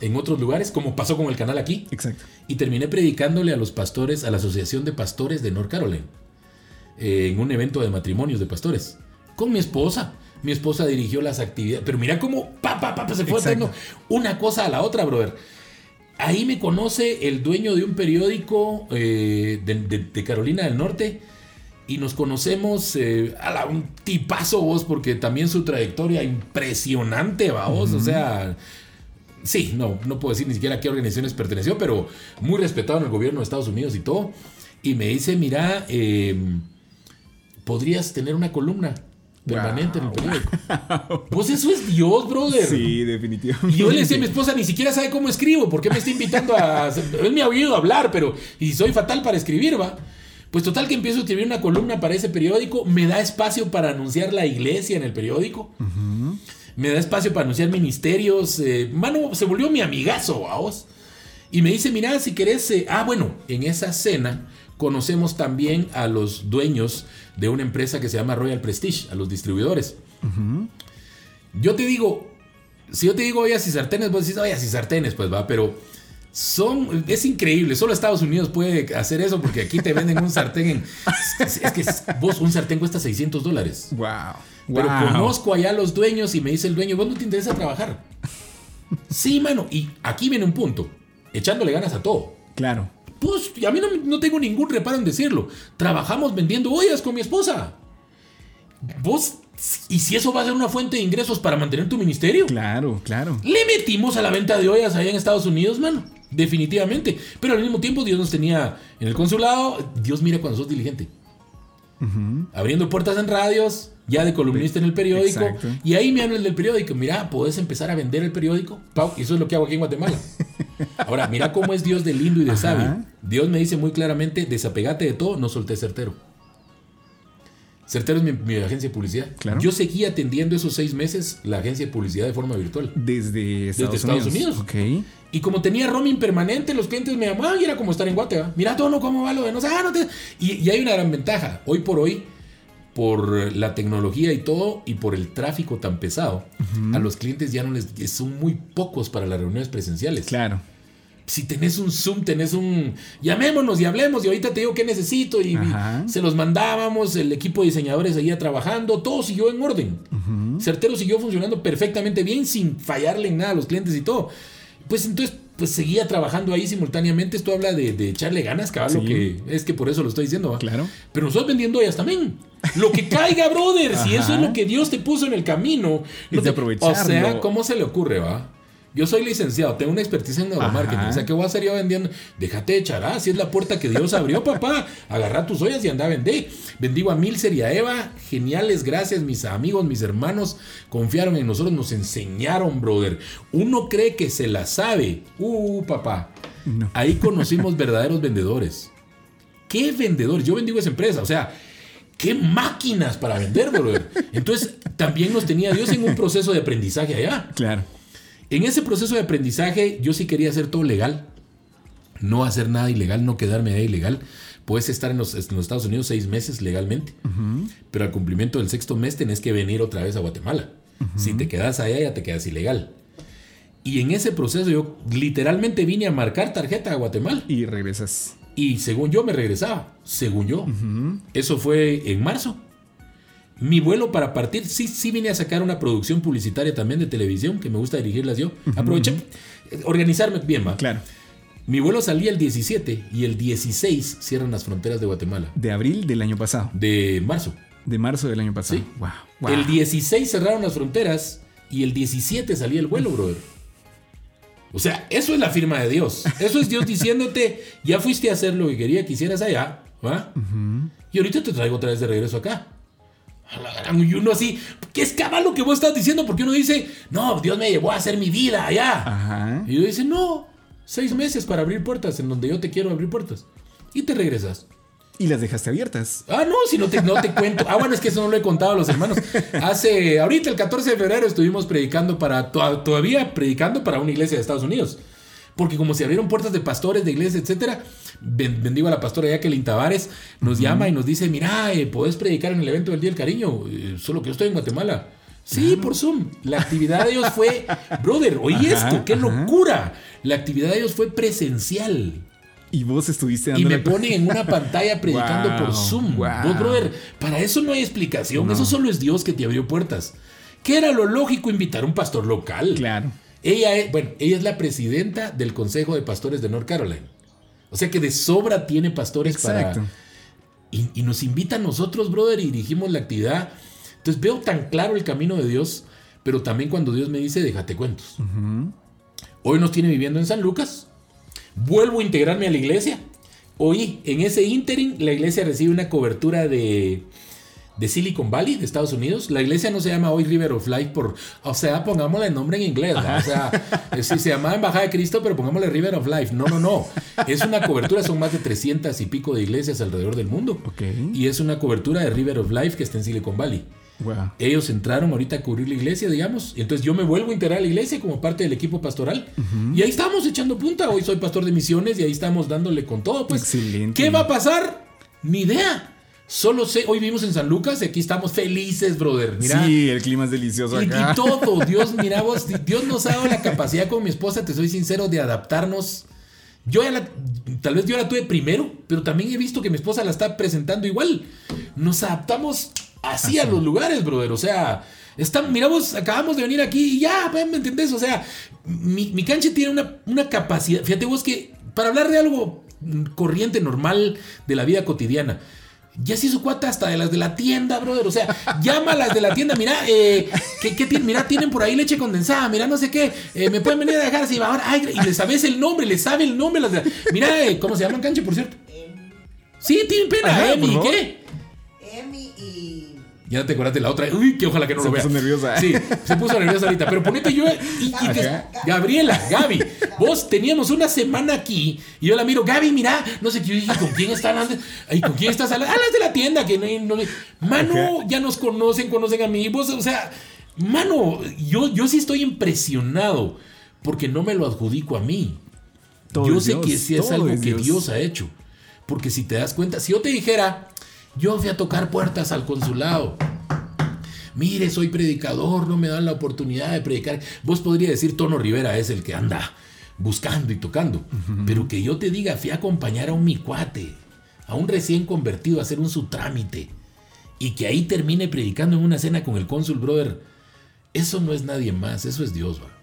en otros lugares, como pasó con el canal aquí. Exacto. Y terminé predicándole a los pastores, a la Asociación de Pastores de North Carolina, eh, en un evento de matrimonios de pastores, con mi esposa. Mi esposa dirigió las actividades, pero mira cómo pa, pa, se fue dando una cosa a la otra, brother. Ahí me conoce el dueño de un periódico eh, de, de- de Carolina del Norte y nos conocemos eh, a la- un tipazo vos, porque también su trayectoria impresionante, va vos, o sea, sí, no, no puedo decir ni siquiera a qué organizaciones perteneció, pero muy respetado en el gobierno de Estados Unidos y todo. Y me dice, mira, eh, podrías tener una columna permanente en el periódico. Pues eso es Dios, brother. Sí, definitivamente. Y yo le decía a mi esposa, ni siquiera sabe cómo escribo, ¿por qué me está invitando a... Él me ha oído hablar, pero... Y soy fatal para escribir, ¿va? Pues total que empiezo a escribir una columna para ese periódico, me da espacio para anunciar la iglesia en el periódico, me da espacio para anunciar ministerios, eh, mano, se volvió mi amigazo, vamos. Y me dice, mira, si querés... eh, ah, bueno, en esa cena conocemos también a los dueños de una empresa que se llama Royal Prestige, a los distribuidores. Yo te digo, si yo te digo ollas y sartenes, vos decís ollas y sartenes, pues va, pero son, es increíble, solo Estados Unidos puede hacer eso porque aquí te venden un sartén en, es, es que vos, un sartén cuesta 600 dólares. Wow. Pero Wow. conozco allá a los dueños y me dice el dueño, vos no te interesa trabajar. Sí, mano, y aquí viene un punto, echándole ganas a todo. Claro. Pues a mí no, no tengo ningún reparo en decirlo. Trabajamos vendiendo ollas con mi esposa. Vos, ¿y si eso va a ser una fuente de ingresos para mantener tu ministerio? Claro, claro. Le metimos a la venta de ollas allá en Estados Unidos, mano. Definitivamente. Pero al mismo tiempo Dios nos tenía en el consulado. Dios mira cuando sos diligente. Abriendo puertas en radios, ya de columnista en el periódico. Exacto. Y ahí me hablan del periódico. Mira, podés empezar a vender el periódico. Pau, y eso es lo que hago aquí en Guatemala. Ahora, mira cómo es Dios de lindo y de Ajá. sabio. Dios me dice muy claramente, desapegate de todo, no solté certero. Certero es mi, mi agencia de publicidad. Claro. Yo seguí atendiendo esos seis meses la agencia de publicidad de forma virtual. Desde Estados, Estados Unidos. Ok. Y como tenía roaming permanente, los clientes me llamaban y era como estar en Guate. ¿va? Mira, Tono, ¿cómo va lo de no sé, ah, no te-". Y, y hay una gran ventaja. Hoy por hoy, por la tecnología y todo, y por el tráfico tan pesado, a los clientes ya no les. son muy pocos para las reuniones presenciales. Claro. Si tenés un Zoom, tenés un. Llamémonos y hablemos, y ahorita te digo qué necesito. Y, se los mandábamos, el equipo de diseñadores seguía trabajando, todo siguió en orden. Certero siguió funcionando perfectamente bien, sin fallarle en nada a los clientes y todo. Pues entonces, pues seguía trabajando ahí simultáneamente. Esto habla de, de echarle ganas, Sí. que es que por eso lo estoy diciendo. ¿va? Claro. Pero nosotros vendiendo ellas también. Lo que caiga, brother. si eso es lo que Dios te puso en el camino. De aprovecharlo. O sea, ¿cómo se le ocurre, va? Yo soy licenciado, tengo una expertise en neuromarketing. Ajá. O sea, ¿qué voy a hacer yo vendiendo? Déjate echar, ah, si es la puerta que Dios abrió, papá. Agarra tus ollas y anda a vender. Bendigo a Milcer y a Eva. Geniales, gracias, mis amigos, mis hermanos. Confiaron en nosotros, nos enseñaron, brother. Uno cree que se la sabe. Uh, papá. No. Ahí conocimos verdaderos vendedores. ¿Qué vendedores? Yo bendigo esa empresa. O sea, qué máquinas para vender, brother. Entonces, también nos tenía Dios en un proceso de aprendizaje allá. Claro. En ese proceso de aprendizaje, yo sí quería hacer todo legal. No hacer nada ilegal, no quedarme ahí ilegal. Puedes estar en los, en los Estados Unidos seis meses legalmente, pero al cumplimiento del sexto mes tenés que venir otra vez a Guatemala. Si te quedas allá, ya te quedas ilegal. Y en ese proceso yo literalmente vine a marcar tarjeta a Guatemala. Y regresas. Y según yo me regresaba, según yo. Eso fue en marzo. Mi vuelo para partir, sí, sí vine a sacar una producción publicitaria también de televisión, que me gusta dirigirlas yo. Aproveché, eh, organizarme bien, va. Claro. Mi vuelo salía el 17 y el 16 cierran las fronteras de Guatemala. De abril del año pasado. De marzo. De marzo del año pasado. Sí. Wow. wow. El 16 cerraron las fronteras y el 17 salía el vuelo, brother. O sea, eso es la firma de Dios. Eso es Dios diciéndote, ya fuiste a hacer lo que quería que hicieras allá, ¿va? Y ahorita te traigo otra vez de regreso acá. Y uno así, ¿qué es cabal lo que vos estás diciendo? Porque uno dice, no, Dios me llevó a hacer mi vida allá. Ajá. Y yo dice, no, seis meses para abrir puertas en donde yo te quiero abrir puertas. Y te regresas. Y las dejaste abiertas. Ah, no, si no te, no te cuento. Ah, bueno, es que eso no lo he contado a los hermanos. Hace, ahorita el 14 de febrero estuvimos predicando para, to- todavía predicando para una iglesia de Estados Unidos. Porque como se abrieron puertas de pastores, de iglesias, etcétera, bendigo a la pastora Jacqueline Tavares, nos llama y nos dice, mira, eh, podés predicar en el evento del Día del Cariño, eh, solo que yo estoy en Guatemala. Sí, por Zoom. La actividad de ellos fue, brother, oye Ajá, esto, qué ajá. locura. La actividad de ellos fue presencial. Y vos estuviste Y me ponen en una pantalla predicando Wow, por Zoom. wow. Vos, brother, para eso no hay explicación. Eso solo es Dios que te abrió puertas. ¿Qué era lo lógico invitar a un pastor local? Claro. Ella es, bueno, ella es la presidenta del Consejo de Pastores de North Carolina. O sea que de sobra tiene pastores Exacto. para. Y, y nos invita a nosotros, brother, y dirigimos la actividad. Entonces veo tan claro el camino de Dios, pero también cuando Dios me dice, déjate cuentos. Hoy nos tiene viviendo en San Lucas. Vuelvo a integrarme a la iglesia. Hoy, en ese interim, la iglesia recibe una cobertura de, de Silicon Valley, de Estados Unidos. La iglesia no se llama hoy River of Life por, o sea, pongámosle el nombre en inglés. ¿va? O sea, sí, se llama Embajada de Cristo, pero pongámosle River of Life. No, no, no. Es una cobertura, son más de 300 y pico de iglesias alrededor del mundo. Ok. Y es una cobertura de River of Life que está en Silicon Valley. Wow. Ellos entraron ahorita a cubrir la iglesia, digamos. Entonces yo me vuelvo a integrar a la iglesia como parte del equipo pastoral. Y ahí estamos echando punta. Hoy soy pastor de misiones y ahí estamos dándole con todo. Pues, Excelente. ¿qué va a pasar? Ni idea. Solo sé, hoy vivimos en San Lucas y aquí estamos felices, brother. Mira, Sí, el clima es delicioso y, acá. y todo, Dios, mira vos, Dios nos ha dado la capacidad con mi esposa, te soy sincero, de adaptarnos. Yo ya la, tal vez yo la tuve primero, pero también he visto que mi esposa la está presentando igual. Nos adaptamos así a los lugares, brother. O sea, está, mira vos, acabamos de venir aquí y ya, ¿me entendés? O sea, mi, mi cancha tiene una, una capacidad. Fíjate vos que para hablar de algo corriente, normal, de la vida cotidiana. Ya se hizo cuata hasta de las de la tienda, brother. O sea, llama a las de la tienda. Mira, eh, ¿qué, qué tienen? Mira, tienen por ahí leche condensada. Mira, no sé qué. eh, me pueden venir a dejar así. Ahora, ay, y le sabes el nombre, le sabe el nombre. Las de- mira, eh, ¿cómo se llaman canche, por cierto? Sí, tienen pena. Ajá, favor. ¿qué? Y Ya te acordaste de la otra. Uy, que ojalá que no Se lo vea. puso nerviosa. Sí, se puso nerviosa ahorita. Pero ponete yo. Y, y te-. Gabriela, Gaby, vos teníamos una semana aquí y yo la miro. Gaby, mira, no sé qué. Yo dije, ¿con quién están hablando? Ay, ¿Con quién estás hablando? Ah, las de la tienda. Que no, no- Mano, ya nos conocen, conocen a mí. Vos, o sea, mano, yo, yo sí estoy impresionado porque no me lo adjudico a mí. Todo yo sé que sí es algo que Dios. Dios ha hecho. Porque si te das cuenta, si yo te dijera, yo fui a tocar puertas al consulado. Mire, soy predicador, no me dan la oportunidad de predicar. Vos podrías decir, Tono Rivera es el que anda buscando y tocando. Pero que yo te diga, fui a acompañar a un mi cuate, a un recién convertido a hacer un su trámite. Y que ahí termine predicando en una cena con el cónsul, brother. Eso no es nadie más, eso es Dios, va.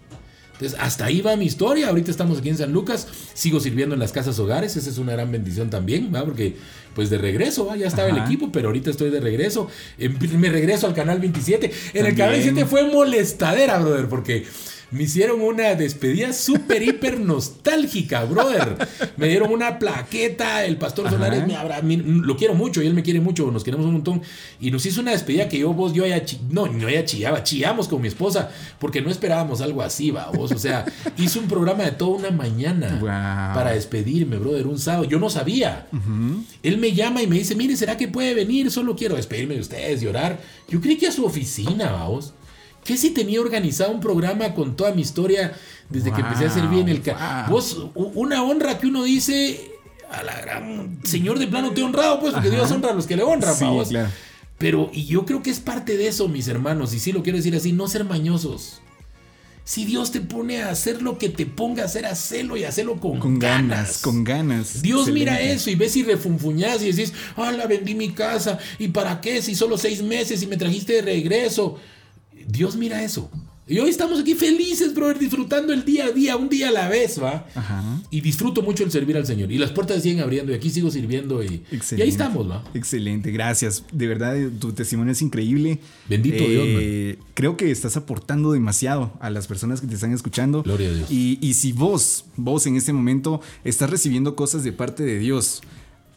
Entonces, hasta ahí va mi historia. Ahorita estamos aquí en San Lucas. Sigo sirviendo en las casas hogares. Esa es una gran bendición también, ¿va? Porque, pues de regreso, ¿va? ya estaba el equipo, pero ahorita estoy de regreso. En- me regreso al canal 27. En el canal 27 fue molestadera, brother, porque me hicieron una despedida súper, hiper nostálgica, brother. Me dieron una plaqueta. El pastor Ajá. Solares me abra, lo quiero mucho y él me quiere mucho. Nos queremos un montón. Y nos hizo una despedida que yo, vos, yo ya, no, no ya chillaba, chillamos con mi esposa porque no esperábamos algo así, va, vos. O sea, hizo un programa de toda una mañana Wow. para despedirme, brother, un sábado. Yo no sabía. Él me llama y me dice, mire, ¿será que puede venir? Solo quiero despedirme de ustedes y orar. Yo creí que a su oficina, vamos. ¿Qué si tenía organizado un programa con toda mi historia desde que empecé a servir en el... ca- Wow. Vos, una honra que uno dice, a la gran... Señor de plano te he honrado, pues, porque Ajá. Dios honra a los que le honran, Sí, claro. Pero, y yo creo que es parte de eso, mis hermanos, y sí lo quiero decir así, no ser mañosos. Si Dios te pone a hacer lo que te ponga a hacer, hacelo y hacelo con, Con ganas, con ganas. Dios mira eso y ves y refunfuñas y decís, ah, la vendí mi casa. ¿Y para qué? Si solo seis meses y me trajiste de regreso. Dios mira eso. Y hoy estamos aquí felices, brother, disfrutando el día a día, un día a la vez, ¿va? Ajá. Y disfruto mucho el servir al Señor. Y las puertas siguen abriendo y aquí sigo sirviendo y, y ahí estamos, ¿va? Excelente, gracias. De verdad, tu testimonio es increíble. Bendito Eh, Creo que estás aportando demasiado a las personas que te están escuchando. Gloria a Dios. Y, y si vos, vos en este momento estás recibiendo cosas de parte de Dios,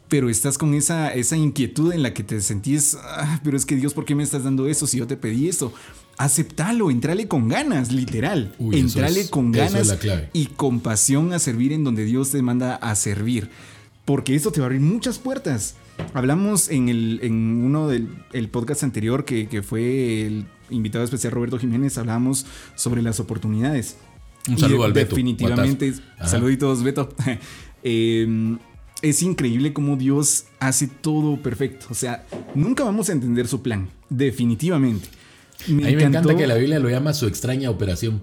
pero estás con esa, esa inquietud en la que te sentís, "Ah, pero es que Dios, ¿por qué me estás dando eso si yo te pedí eso? Aceptalo, entrale con ganas, literal. Uy, eso entrale es- con eso es ganas y con pasión a servir en donde Dios te manda a servir. Porque esto te va a abrir muchas puertas. Hablamos en, el, en uno del el podcast anterior que, que fue el invitado especial Roberto Jiménez, hablábamos sobre las oportunidades. Un saludo Y al Beto, Definitivamente, saluditos Beto. Eh, es increíble cómo Dios hace todo perfecto. O sea, nunca vamos a entender su plan, definitivamente. A mí me encanta que la Biblia lo llama su extraña operación.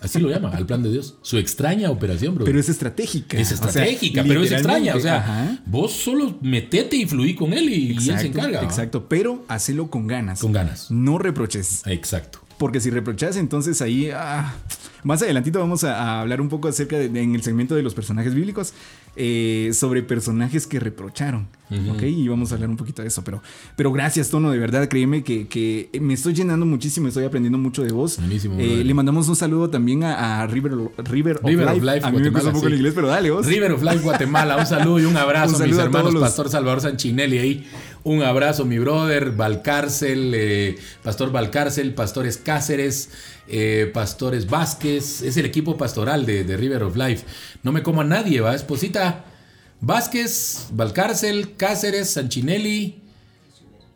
Así lo llama, al plan de Dios. Su extraña operación, bro. Pero es estratégica. Es o sea, estratégica, pero es extraña. O sea, ajá. vos solo metete y fluí con él y, y él se Exacto, encarga. Exacto, pero hacelo con ganas. Con ganas. No reproches. Exacto. Porque si reprochas, entonces ahí. ah, más adelantito vamos a, a hablar un poco acerca de, de- en el segmento de los personajes bíblicos. eh, sobre personajes que reprocharon. ¿Ok? Y vamos a hablar un poquito de eso. Pero, pero gracias, Tono. De verdad, créeme que, que me estoy llenando muchísimo. Estoy aprendiendo mucho de vos. Buenísimo, Eh, le mandamos un saludo también a, a River, River, of, River of Life. Life, A mí me cuesta Guatemala, un poco el inglés, pero dale vos. River of Life Guatemala, un saludo y un abrazo Un a mis a hermanos los- Pastor Salvador Sanchinelli ahí. Un abrazo, mi brother, Valcárcel, eh, Pastor Valcárcel, Pastores Cáceres, eh, Pastores Vázquez. Es el equipo pastoral de, de River of Life. No me como a nadie, va, esposita. Vázquez, Valcárcel, Cáceres, Sanchinelli.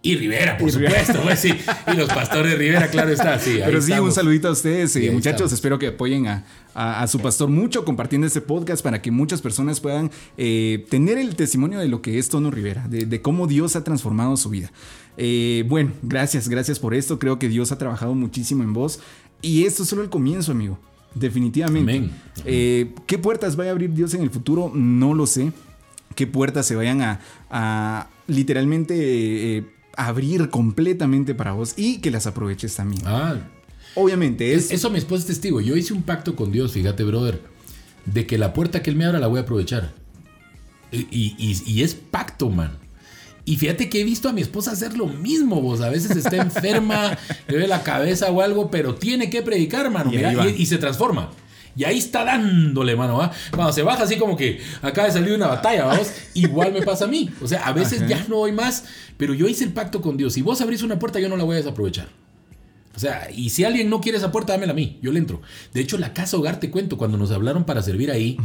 Y Rivera, por Y supuesto, pues sí. Y los pastores Rivera, claro está, sí. Pero sí, un saludito a ustedes, Sí, eh, muchachos. estamos. Espero que apoyen a, a- a su pastor mucho compartiendo este podcast para que muchas personas puedan eh, tener el testimonio de lo que es Tono Rivera, de, de cómo Dios ha transformado su vida. Eh, bueno, gracias, gracias por esto. Creo que Dios ha trabajado muchísimo en vos. Y esto es solo el comienzo, amigo. Definitivamente. Amén. Eh, ¿Qué puertas vaya a abrir Dios en el futuro? No lo sé. ¿Qué puertas se vayan a, a literalmente eh, abrir completamente para vos y que las aproveches también? Ah, Obviamente, es, Es- Eso mi esposa es testigo. Yo hice un pacto con Dios, fíjate, brother, de que la puerta que Él me abra la voy a aprovechar. Y, y- y- y es pacto, man. Y fíjate que he visto a mi esposa hacer lo mismo, vos. A veces está enferma, le duele la cabeza o algo, pero tiene que predicar, mano. Mira, y se transforma. Y ahí está dándole, mano, ¿va? Cuando se baja así como que acaba de salir una batalla, vamos, igual me pasa a mí. O sea, a veces Ajá. ya no doy más, pero yo hice el pacto con Dios. Si vos abrís una puerta, yo no la voy a desaprovechar. O sea, y si alguien no quiere esa puerta, dámela a mí, yo le entro. De hecho, la casa hogar, te cuento, cuando nos hablaron para servir ahí,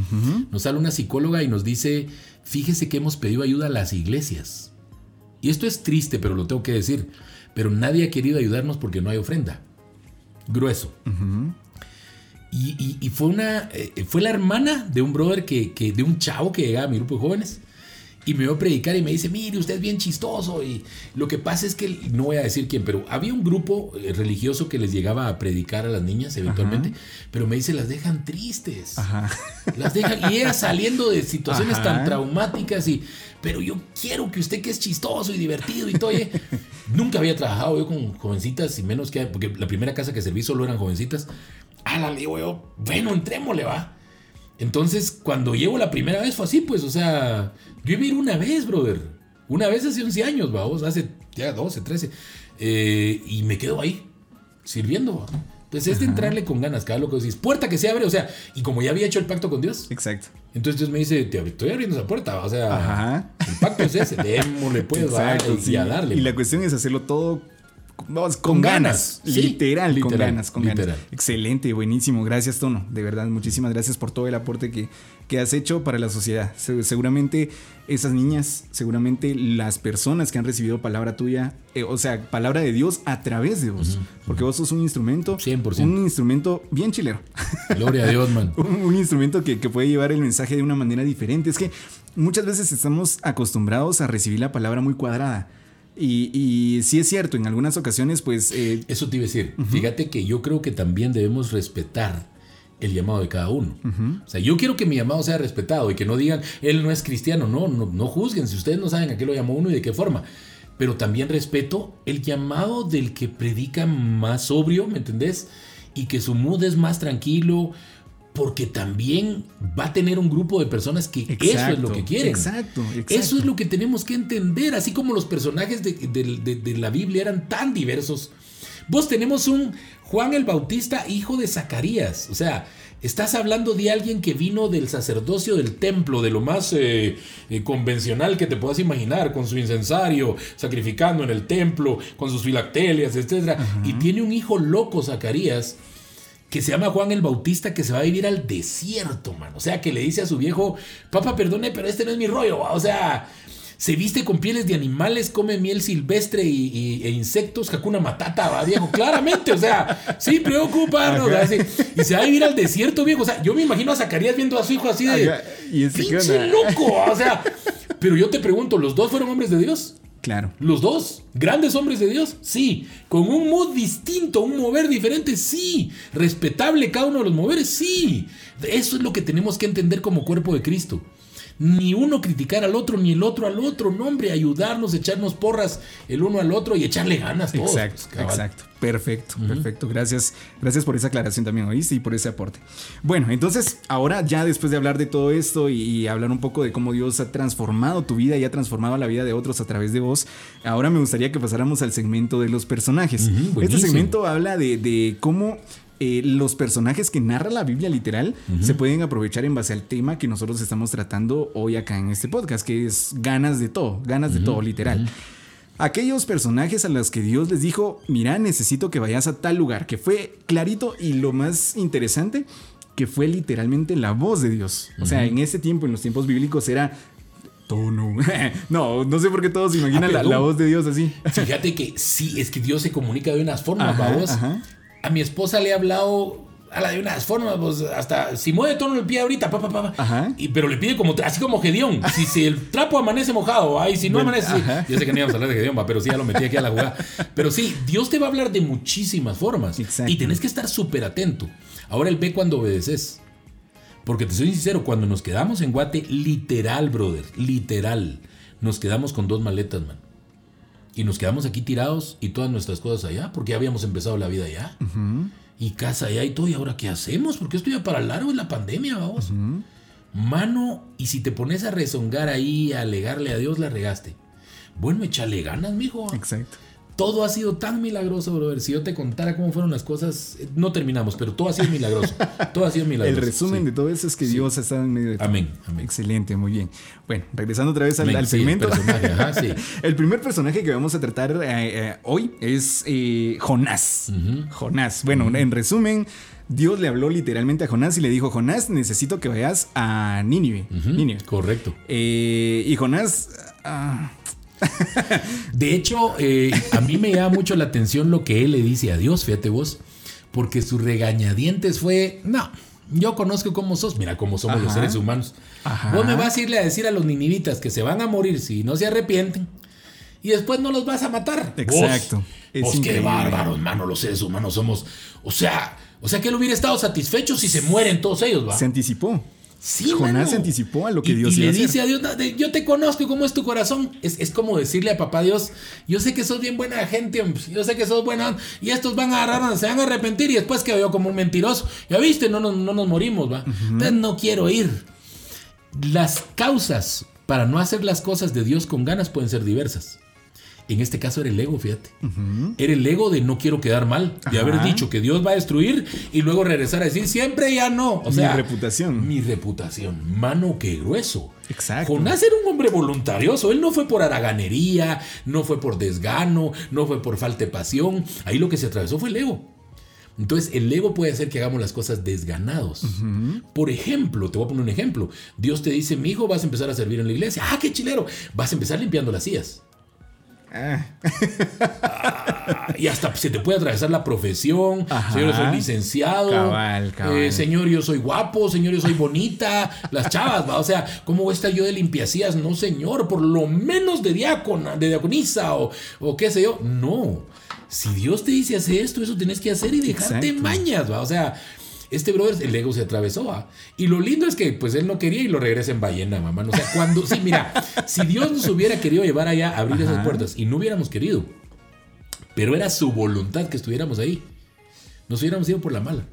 nos sale una psicóloga y nos dice, fíjese que hemos pedido ayuda a las iglesias. Y esto es triste, pero lo tengo que decir. Pero nadie ha querido ayudarnos porque no hay ofrenda. Grueso. Y, y- y fue una. eh, fue la hermana de un brother que, que- de un chavo que llegaba a mi grupo de jóvenes. Y me vio predicar y me dice, mire, usted es bien chistoso. Y lo que pasa es que, no voy a decir quién, pero había un grupo eh, religioso que les llegaba a predicar a las niñas eventualmente. Pero me dice, las dejan tristes. Ajá. Las dejan, y era saliendo de situaciones Ajá. tan traumáticas y, pero yo quiero que usted que es chistoso y divertido y todo, oye, nunca había trabajado yo con jovencitas y menos que, porque la primera casa que serví solo eran jovencitas. Ah, la digo yo, bueno, entrémosle, va. Entonces, cuando llego la primera vez fue así, pues, o sea, yo iba a ir una vez, brother. Una vez hace 11 años, vamos, hace ya 12, 13. eh, y me quedo ahí, sirviendo, va. Entonces es de entrarle con ganas, cada lo que decís. Puerta que se abre, o sea, y como ya había hecho el pacto con Dios, Exacto. entonces Dios me dice, te estoy abriendo esa puerta, o sea, Ajá. el pacto es ese, démosle pues, va, Exacto, y, sí. a darle. Y la cuestión es hacerlo todo vamos, con, Con ganas. ganas, sí. literal, con ganas, con literal. ganas. Excelente, buenísimo. Gracias, Tono. De verdad, muchísimas gracias por todo el aporte que, que has hecho para la sociedad. Se- seguramente esas niñas, seguramente las personas que han recibido palabra tuya, eh, o sea, palabra de Dios a través de vos. Porque vos sos un instrumento, 100%. un instrumento bien chilero. Gloria a Dios, man. un, un instrumento que, que puede llevar el mensaje de una manera diferente. Es que muchas veces estamos acostumbrados a recibir la palabra muy cuadrada. Y, y sí es cierto, en algunas ocasiones, pues... eh, Eso te iba a decir. Fíjate que yo creo que también debemos respetar el llamado de cada uno. O sea, yo quiero que mi llamado sea respetado y que no digan, él no es cristiano. No, no, no juzguen si ustedes no saben a qué lo llamó uno y de qué forma. Pero también respeto el llamado del que predica más sobrio, ¿me entendés? Y que su mood es más tranquilo, porque también va a tener un grupo de personas que eso es lo que quieren. exacto, exacto. Eso es lo que tenemos que entender, así como los personajes de, de- de- de la Biblia eran tan diversos. Vos tenemos un Juan el Bautista, hijo de Zacarías. O sea, estás hablando de alguien que vino del sacerdocio del templo, de lo más eh, eh, convencional que te puedas imaginar, con su incensario, sacrificando en el templo, con sus filactelias, etc. Y tiene un hijo loco, Zacarías, que se llama Juan el Bautista, que se va a vivir al desierto, man. O sea, que le dice a su viejo, papá, perdone, pero este no es mi rollo. va". O sea, se viste con pieles de animales, come miel silvestre y, y- e insectos, Hakuna Matata, va, viejo. Claramente, o sea, sí, preocuparnos. Y se va a vivir al desierto, viejo. O sea, yo me imagino a Zacarías viendo a su hijo así de, Ajá. ¿Y ese qué pinche onda?" loco. O sea, pero yo te pregunto, ¿los dos fueron hombres de Dios? Claro. Los dos, grandes hombres de Dios, sí. Con un mood distinto, un mover diferente, sí. Respetable cada uno de los moveres, sí. Eso es lo que tenemos que entender como cuerpo de Cristo. Ni uno criticar al otro, ni el otro al otro. No, hombre, ayudarnos, echarnos porras el uno al otro y echarle ganas todos. Exacto, pues, cabal. exacto. Perfecto, perfecto. Gracias, gracias por esa aclaración también, ¿oíste? Y por ese aporte. Bueno, entonces, ahora ya después de hablar de todo esto y, y hablar un poco de cómo Dios ha transformado tu vida y ha transformado la vida de otros a través de vos, ahora me gustaría que pasáramos al segmento de los personajes. Este segmento habla de, de cómo eh, los personajes que narra la Biblia literal se pueden aprovechar en base al tema que nosotros estamos tratando hoy acá en este podcast, que es ganas de todo, ganas de todo, literal. Aquellos personajes a los que Dios les dijo, mira, necesito que vayas a tal lugar, que fue clarito y lo más interesante, que fue literalmente la voz de Dios. O sea, en ese tiempo, en los tiempos bíblicos, era tono. no, no sé por qué todos se imaginan Ah, la, voz de Dios así. Fíjate que sí, es que Dios se comunica de unas formas, Ajá, vamos. ajá. A mi esposa le he hablado a la de unas formas, pues, hasta si mueve tono el pie ahorita, pa, pa, pa. Y, pero le pide como, así como Gedeón. Si, si el trapo amanece mojado, ay, si no Bueno, amanece. ajá. Yo sé que no íbamos a hablar de Gedeón, pero sí ya lo metí aquí a la jugada. Pero sí, Dios te va a hablar de muchísimas formas. Exacto. Y tenés que estar súper atento. Ahora él ve cuando obedeces. Porque te soy sincero, cuando nos quedamos en Guate, literal, brother, literal, nos quedamos con dos maletas, man. Y nos quedamos aquí tirados y todas nuestras cosas allá, porque ya habíamos empezado la vida allá. Y casa allá y todo. ¿Y ahora qué hacemos? Porque esto ya para largo es la pandemia, vamos. Mano, y si te pones a rezongar ahí, a alegarle a Dios, la regaste. Bueno, échale ganas, mijo. Exacto. Todo ha sido tan milagroso, brother. Si yo te contara cómo fueron las cosas, eh, no terminamos, pero todo ha sido milagroso. todo ha sido El milagroso. resumen sí. de todo eso es que Dios está en medio de todo. Amén, amén. Excelente, muy bien. Bueno, regresando otra vez al, Amén, al sí, el segmento. ajá. El primer personaje que vamos a tratar eh, eh, hoy es eh, Jonás. Jonás. Bueno, en resumen, Dios le habló literalmente a Jonás y le dijo, Jonás, necesito que vayas a Nínive. Nínive. Correcto. Y Jonás... ah, De hecho, eh, a mí me llama mucho la atención lo que él le dice a Dios, fíjate vos, porque su regañadientes fue, no, yo conozco cómo sos, mira cómo somos los seres humanos. Ajá. Vos me vas a irle a decir a los ninivitas que se van a morir si no se arrepienten y después no los vas a matar. Exacto. Vos, Es vos qué increíble. bárbaros, mano, los seres humanos somos, o sea, o sea que él hubiera estado satisfecho si se mueren todos ellos, va. se anticipó. Sí, Jonás mano. se anticipó a lo que Y- Dios y iba a le hacer. dice a Dios, "No, yo te conozco cómo es tu corazón. Es, es como decirle a papá Dios, yo sé que sos bien buena gente, yo sé que sos buena y estos van a agarrar, se van a arrepentir y después quedo yo como un mentiroso. Ya viste, no, nos- no nos morimos, va. Entonces no quiero ir. Las causas para no hacer las cosas de Dios con ganas pueden ser diversas. En este caso era el ego, fíjate. Era el ego de no quiero quedar mal, de Ajá. haber dicho que Dios va a destruir y luego regresar a decir siempre ya no. O Mi sea, reputación. Mi reputación. Mano, qué grueso. Exacto. Jonás era un hombre voluntarioso. Él no fue por haraganería, no fue por desgano, no fue por falta de pasión. Ahí lo que se atravesó fue el ego. Entonces, el ego puede hacer que hagamos las cosas desganados. Por ejemplo, te voy a poner un ejemplo. Dios te dice, mi hijo, vas a empezar a servir en la iglesia. Ah, qué chilero. Vas a empezar limpiando las sillas. Ah, Ah, y hasta se te puede atravesar la profesión. Ajá. Señor, yo soy licenciado. Cabal, cabal. Eh, señor, yo soy guapo. Señor, yo soy bonita. Las chavas, ¿va? O sea, ¿cómo voy a estar yo de limpiacías? No, señor, por lo menos de diácona, de diaconisa o, o qué sé yo. No. Si Dios te dice hacer esto, eso tienes que hacer y dejarte Exacto. mañas, ¿va? O sea. Este brother, el ego se atravesó, ¿va? Y lo lindo es que, pues, él no quería y lo regresa en ballena, mamá. O sea, cuando, sí, mira, si Dios nos hubiera querido llevar allá, a abrir esas puertas, y no hubiéramos querido, pero era su voluntad que estuviéramos ahí. Nos hubiéramos ido por la mala,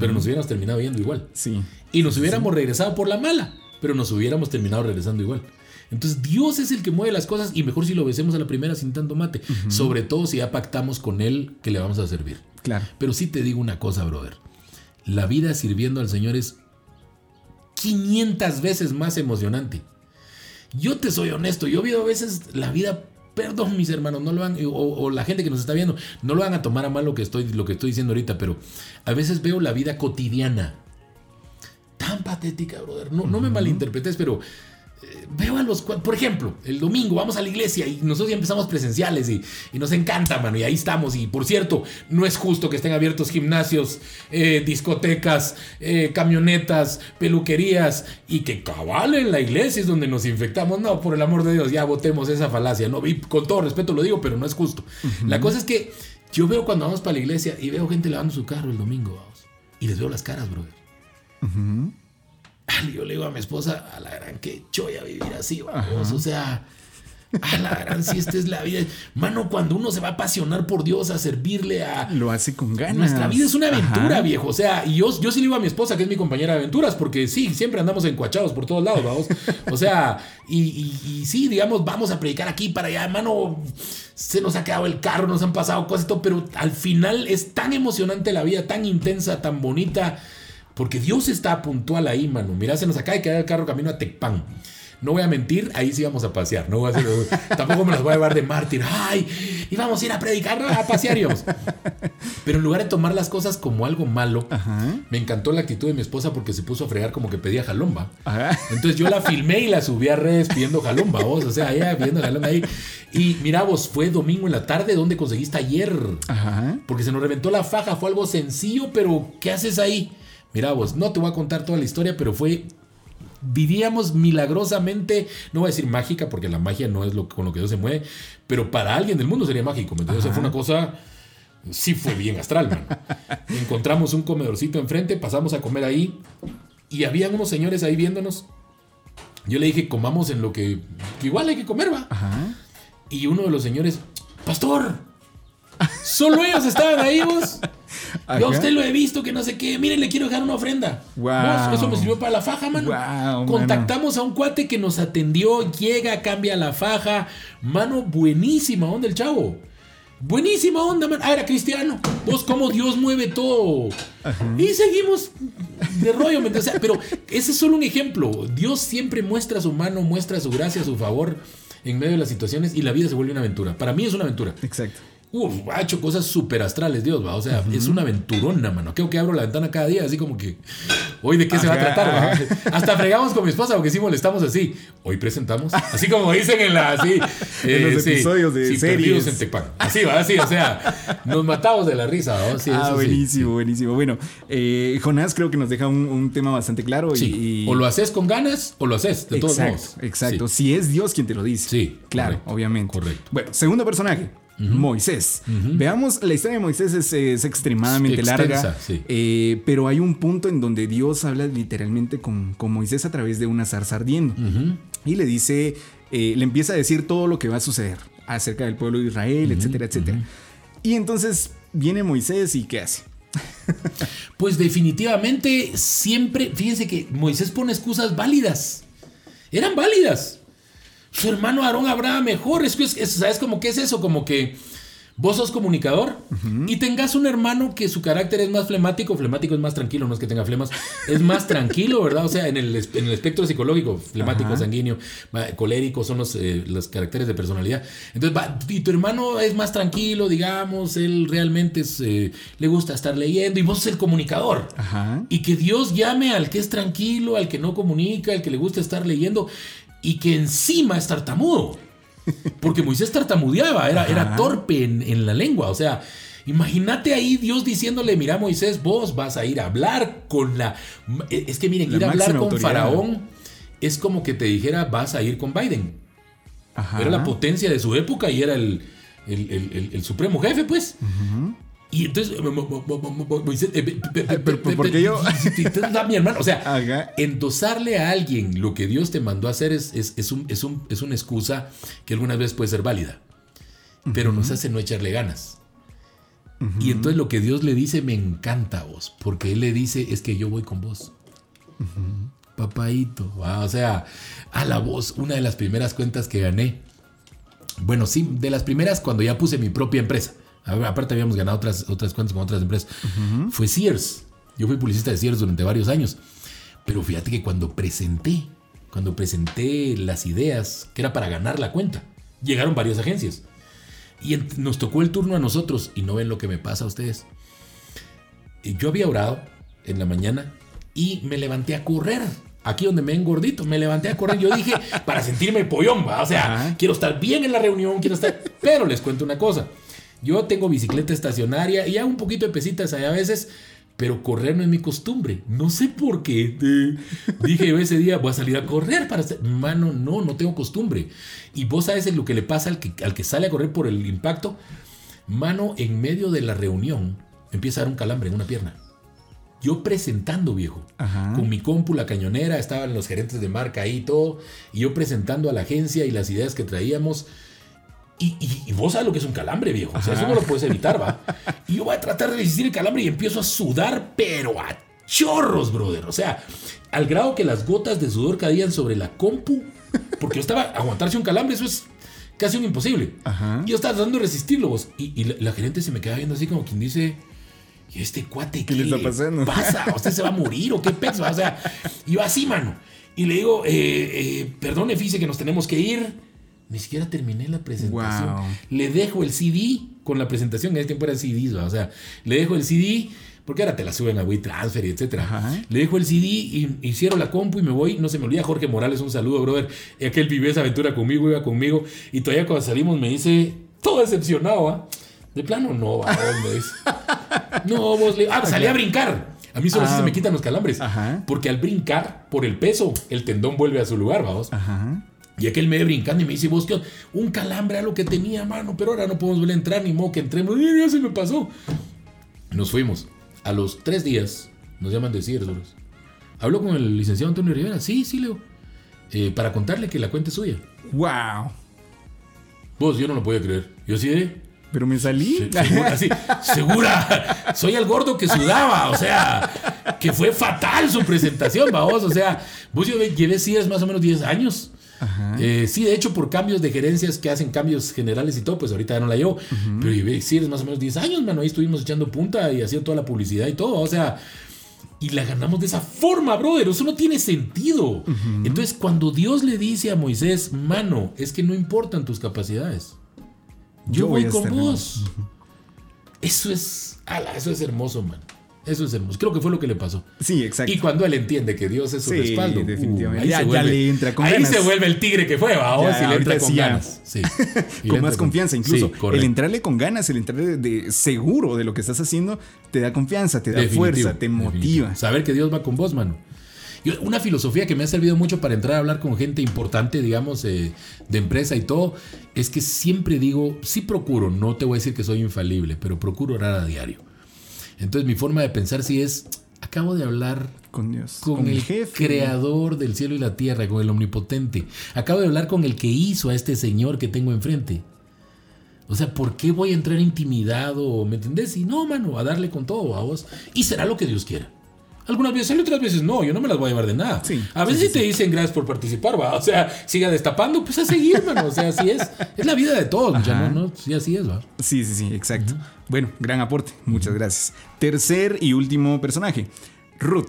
pero nos hubiéramos terminado yendo igual. sí. Y nos hubiéramos regresado por la mala, pero nos hubiéramos terminado regresando igual. Entonces Dios es el que mueve las cosas y mejor si lo obedecemos a la primera sin tanto mate. Sobre todo si ya pactamos con Él que le vamos a servir. Claro. Pero sí te digo una cosa, brother. La vida sirviendo al Señor es 500 veces más emocionante. Yo te soy honesto, yo veo a veces la vida, perdón mis hermanos, no lo van, o, o la gente que nos está viendo, no lo van a tomar a mal lo que estoy, lo que estoy diciendo ahorita, pero a veces veo la vida cotidiana tan patética, brother. No, no me malinterpretes, pero veo a los por ejemplo, el domingo vamos a la iglesia y nosotros ya empezamos presenciales y, y nos encanta, mano, y ahí estamos. Y por cierto, no es justo que estén abiertos gimnasios, eh, discotecas, eh, camionetas, peluquerías y que cabal en la iglesia es donde nos infectamos. No, por el amor de Dios, ya votemos esa falacia. No, y con todo respeto lo digo, pero no es justo. La cosa es que yo veo cuando vamos para la iglesia y veo gente lavando su carro el domingo, vamos, y les veo las caras, brother. Yo le digo a mi esposa, a la gran que choya vivir así, vamos. O sea, a la gran si esta es la vida. Mano, cuando uno se va a apasionar por Dios, a servirle a. Lo hace con ganas. Nuestra vida es una aventura, Ajá. viejo. O sea, y yo, yo sí le digo a mi esposa que es mi compañera de aventuras, porque sí, siempre andamos encuachados por todos lados, vamos. O sea, y, y- y sí, digamos, vamos a predicar aquí para allá, mano. Se nos ha quedado el carro, nos han pasado cosas y todo, pero al final es tan emocionante la vida, tan intensa, tan bonita, porque Dios está puntual ahí, mano. Mira, se nos acaba de quedar el carro camino a Tecpan. No voy a mentir, ahí sí vamos a pasear. No voy a hacer- tampoco me las voy a llevar de mártir. Ay, y vamos a ir a predicar, a pasear íbamos. Pero en lugar de tomar las cosas como algo malo, Ajá. me encantó la actitud de mi esposa porque se puso a fregar como que pedía jalomba. Ajá. Entonces yo la filmé y la subí a redes pidiendo jalomba, vos. O sea, ella pidiendo jalomba ahí. Y mira vos, fue domingo en la tarde, ¿dónde conseguiste ayer? Ajá. Porque se nos reventó la faja, fue algo sencillo, pero ¿qué haces ahí? Mira vos, no te voy a contar toda la historia, pero fue, diríamos milagrosamente, no voy a decir mágica, porque la magia no es lo con lo que Dios se mueve, pero para alguien del mundo sería mágico, ¿me entiendes? O sea, fue una cosa, sí fue bien astral, man. Encontramos un comedorcito enfrente, pasamos a comer ahí, y habían unos señores ahí viéndonos. Yo le dije, comamos en lo que, que igual hay que comer, va. Ajá. Y uno de los señores, pastor, solo ellos estaban ahí, vos. Ajá. Yo a usted lo he visto, que no sé qué. Miren, le quiero dejar una ofrenda. Vos, eso me sirvió para la faja, mano. Guau, Contactamos a un cuate que nos atendió, llega, cambia la faja. Mano, buenísima, ¿dónde el chavo? Buenísima onda, man. Ah, era cristiano. Vos, cómo Dios mueve todo. Y seguimos de rollo, pero ese es solo un ejemplo. Dios siempre muestra su mano, muestra su gracia, su favor en medio de las situaciones y la vida se vuelve una aventura. Para mí es una aventura. Exacto. Uf, ha hecho cosas súper astrales, Dios, va. O sea, es una aventurona, mano. Creo que abro la ventana cada día, así como que. Hoy de qué se va a tratar, va? Hasta fregamos con mi esposa porque sí molestamos así. Hoy presentamos. Así como dicen en la. Así, En los episodios de sí, series. En Tecpan. Así va, así. O sea, nos matamos de la risa. Sí, ah, buenísimo, buenísimo. Bueno, eh, Jonás creo que nos deja un, un tema bastante claro. y- O lo haces con ganas o lo haces, de todos exacto, modos. Exacto. Si es Dios quien te lo dice. Sí, Claro, correcto, obviamente. correcto. Bueno, segundo personaje. Moisés. Veamos, la historia de Moisés es, es extremadamente Extensa, larga, sí. eh, pero hay un punto en donde Dios habla literalmente con, con Moisés a través de una zarza ardiendo y le dice, eh, le empieza a decir todo lo que va a suceder acerca del pueblo de Israel, etcétera, etcétera. Y entonces viene Moisés y ¿qué hace? Pues definitivamente siempre, fíjense que Moisés pone excusas válidas. Eran válidas. Su hermano Aarón habrá mejor. Es es- es- ¿sabes cómo que es eso? Como que vos sos comunicador y tengas un hermano que su carácter es más flemático. Flemático es más tranquilo, no es que tenga flemas. Es más tranquilo, ¿verdad? O sea, en el, es- en el espectro psicológico, flemático, Ajá. sanguíneo, colérico son los, eh, los caracteres de personalidad. Entonces, va, y tu hermano es más tranquilo, digamos, él realmente es, eh, le gusta estar leyendo y vos sos el comunicador. Ajá. Y que Dios llame al que es tranquilo, al que no comunica, al que le gusta estar leyendo y que encima es tartamudo. Porque Moisés tartamudeaba, era, era torpe en, en la lengua. O sea, imagínate ahí Dios diciéndole, mira Moisés, vos vas a ir a hablar con la... Es que miren, La ir a hablar con autoridad. Faraón es como que te dijera, vas a ir con Biden. Ajá. Era la potencia de su época y era el, el- el- el- el supremo jefe, pues. Y entonces, Moisés, eh, pe- pe- pe- pero pe- ¿por qué pe- yo? mi hermano, o sea, endosarle a alguien lo que Dios te mandó a hacer es, es, es un- es un- es una excusa que algunas veces puede ser válida, pero nos hace no echarle ganas. Y entonces lo que Dios le dice me encanta a vos, porque Él le dice es que yo voy con vos. Papaito, ah, o sea, a la voz, una de las primeras cuentas que gané. Bueno, sí, de las primeras cuando ya puse mi propia empresa. Aparte habíamos ganado otras, otras cuentas con otras empresas. Fue Sears. Yo fui publicista de Sears durante varios años. Pero fíjate que cuando presenté, cuando presenté las ideas, que era para ganar la cuenta, llegaron varias agencias. Y nos tocó el turno a nosotros. Y no ven lo que me pasa a ustedes. Y Yo había orado en la mañana y me levanté a correr. Aquí donde me ven gordito, me levanté a correr. Yo dije, para sentirme pollón, ¿va? o sea, Ajá. quiero estar bien en la reunión, quiero estar... Pero les cuento una cosa. Yo tengo bicicleta estacionaria y hago un poquito de pesitas ahí a veces, pero correr no es mi costumbre. No sé por qué. Dije yo ese día, voy a salir a correr para... hacer-". Mano, no, no tengo costumbre. Y vos sabes lo que le pasa al que, al que sale a correr por el impacto. Mano, en medio de la reunión, empieza a dar un calambre en una pierna. Yo presentando, viejo. Ajá. Con mi compu, la cañonera, estaban los gerentes de marca ahí y todo. Y yo presentando a la agencia y las ideas que traíamos. Y, y- y vos sabes lo que es un calambre, viejo. O sea, eso no lo puedes evitar, va. Y yo voy a tratar de resistir el calambre y empiezo a sudar, pero a chorros, brother. O sea, al grado que las gotas de sudor caían sobre la compu. Porque yo estaba aguantarse un calambre, eso es casi un imposible. Ajá. Y yo estaba tratando de resistirlo, vos. Y, y la, la gerente se me queda viendo así como quien dice. ¿Y este cuate qué, le está pasando?" pasa? ¿Usted se va a morir o qué pex? O sea, yo así, mano. Y le digo, eh, eh, perdone, fíjese que nos tenemos que ir. Ni siquiera terminé la presentación. Wow. Le dejo el CD con la presentación. En ese tiempo eran CDs, ¿va? o sea, le dejo el CD. Porque ahora te la suben a WeTransfer y etcétera. Ajá. Le dejo el CD y, y cierro la compu y me voy. No se me olvida Jorge Morales, un saludo, brother. Aquel vivió esa aventura conmigo, iba conmigo. Y todavía cuando salimos me dice, todo decepcionado, ¿ah? De plano, no, va, me dice. No, vos le. Ah, salí a brincar. A mí solo Ah. se me quitan los calambres. Ajá. Porque al brincar, por el peso, el tendón vuelve a su lugar, vamos. Ajá. Y aquel me ve brincando y me dice, vos. Un calambre a lo que tenía, mano, pero ahora no podemos volver a entrar, ni modo que entremos. Y ya se me pasó. Nos fuimos. A los tres días nos llaman de Cierros. Habló con el licenciado Antonio Rivera. Sí, sí, Leo. Eh, para contarle que la cuenta es suya. Wow. Vos, yo no lo podía creer. Yo sí, ¿eh? Pero me salí. Se- segura, así, segura. Soy el gordo que sudaba, o sea, que fue fatal su presentación, vamos. O sea, vos yo llevé más o menos 10 años. Eh, sí, de hecho, por cambios de gerencias que hacen cambios generales y todo, pues ahorita ya no la llevo. Pero sí, es más o menos 10 años, mano. Ahí estuvimos echando punta y haciendo toda la publicidad y todo. O sea, y la ganamos de esa forma, brother. Eso no tiene sentido. Entonces, cuando Dios le dice a Moisés, mano, es que no importan tus capacidades. Yo, Yo voy con estar vos. Eso es, ala, eso es hermoso, man. Eso es hermoso. Creo que fue lo que le pasó. Sí, exacto. Y cuando él entiende que Dios es su Sí, respaldo, uh, definitivamente. ahí Ya- se vuelve, le entra con ahí ganas. se vuelve el tigre que fue, va, Ya, si le entra con sí ganas. Sí. Con más confianza, incluso. El entrarle con ganas, el entrarle de seguro de lo que estás haciendo, te da confianza, te da Definitivo, fuerza, te definitivo. motiva. Saber que Dios va con vos, mano. Una filosofía que me ha servido mucho para entrar a hablar con gente importante, digamos, eh, de empresa y todo, es que siempre digo, sí procuro, no te voy a decir que soy infalible, pero procuro orar a diario. Entonces mi forma de pensar sí es, acabo de hablar Con Dios. con, el, creador del cielo y la tierra, con el omnipotente. Acabo de hablar con el que hizo a este señor que tengo enfrente. O sea, ¿por qué voy a entrar intimidado? ¿Me entendés? Y no, mano, a darle con todo a vos. Y será lo que Dios quiera. Algunas veces sale, otras veces no, yo no me las voy a llevar de nada. Sí, a veces sí, sí, te dicen gracias por participar, va. O sea, siga destapando, pues a seguir, mano. O sea, así es. Es la vida de todos, ya no, no, sí, así es, va. Sí, sí, sí, exacto. Bueno, gran aporte. Muchas gracias. Tercer y último personaje, Ruth.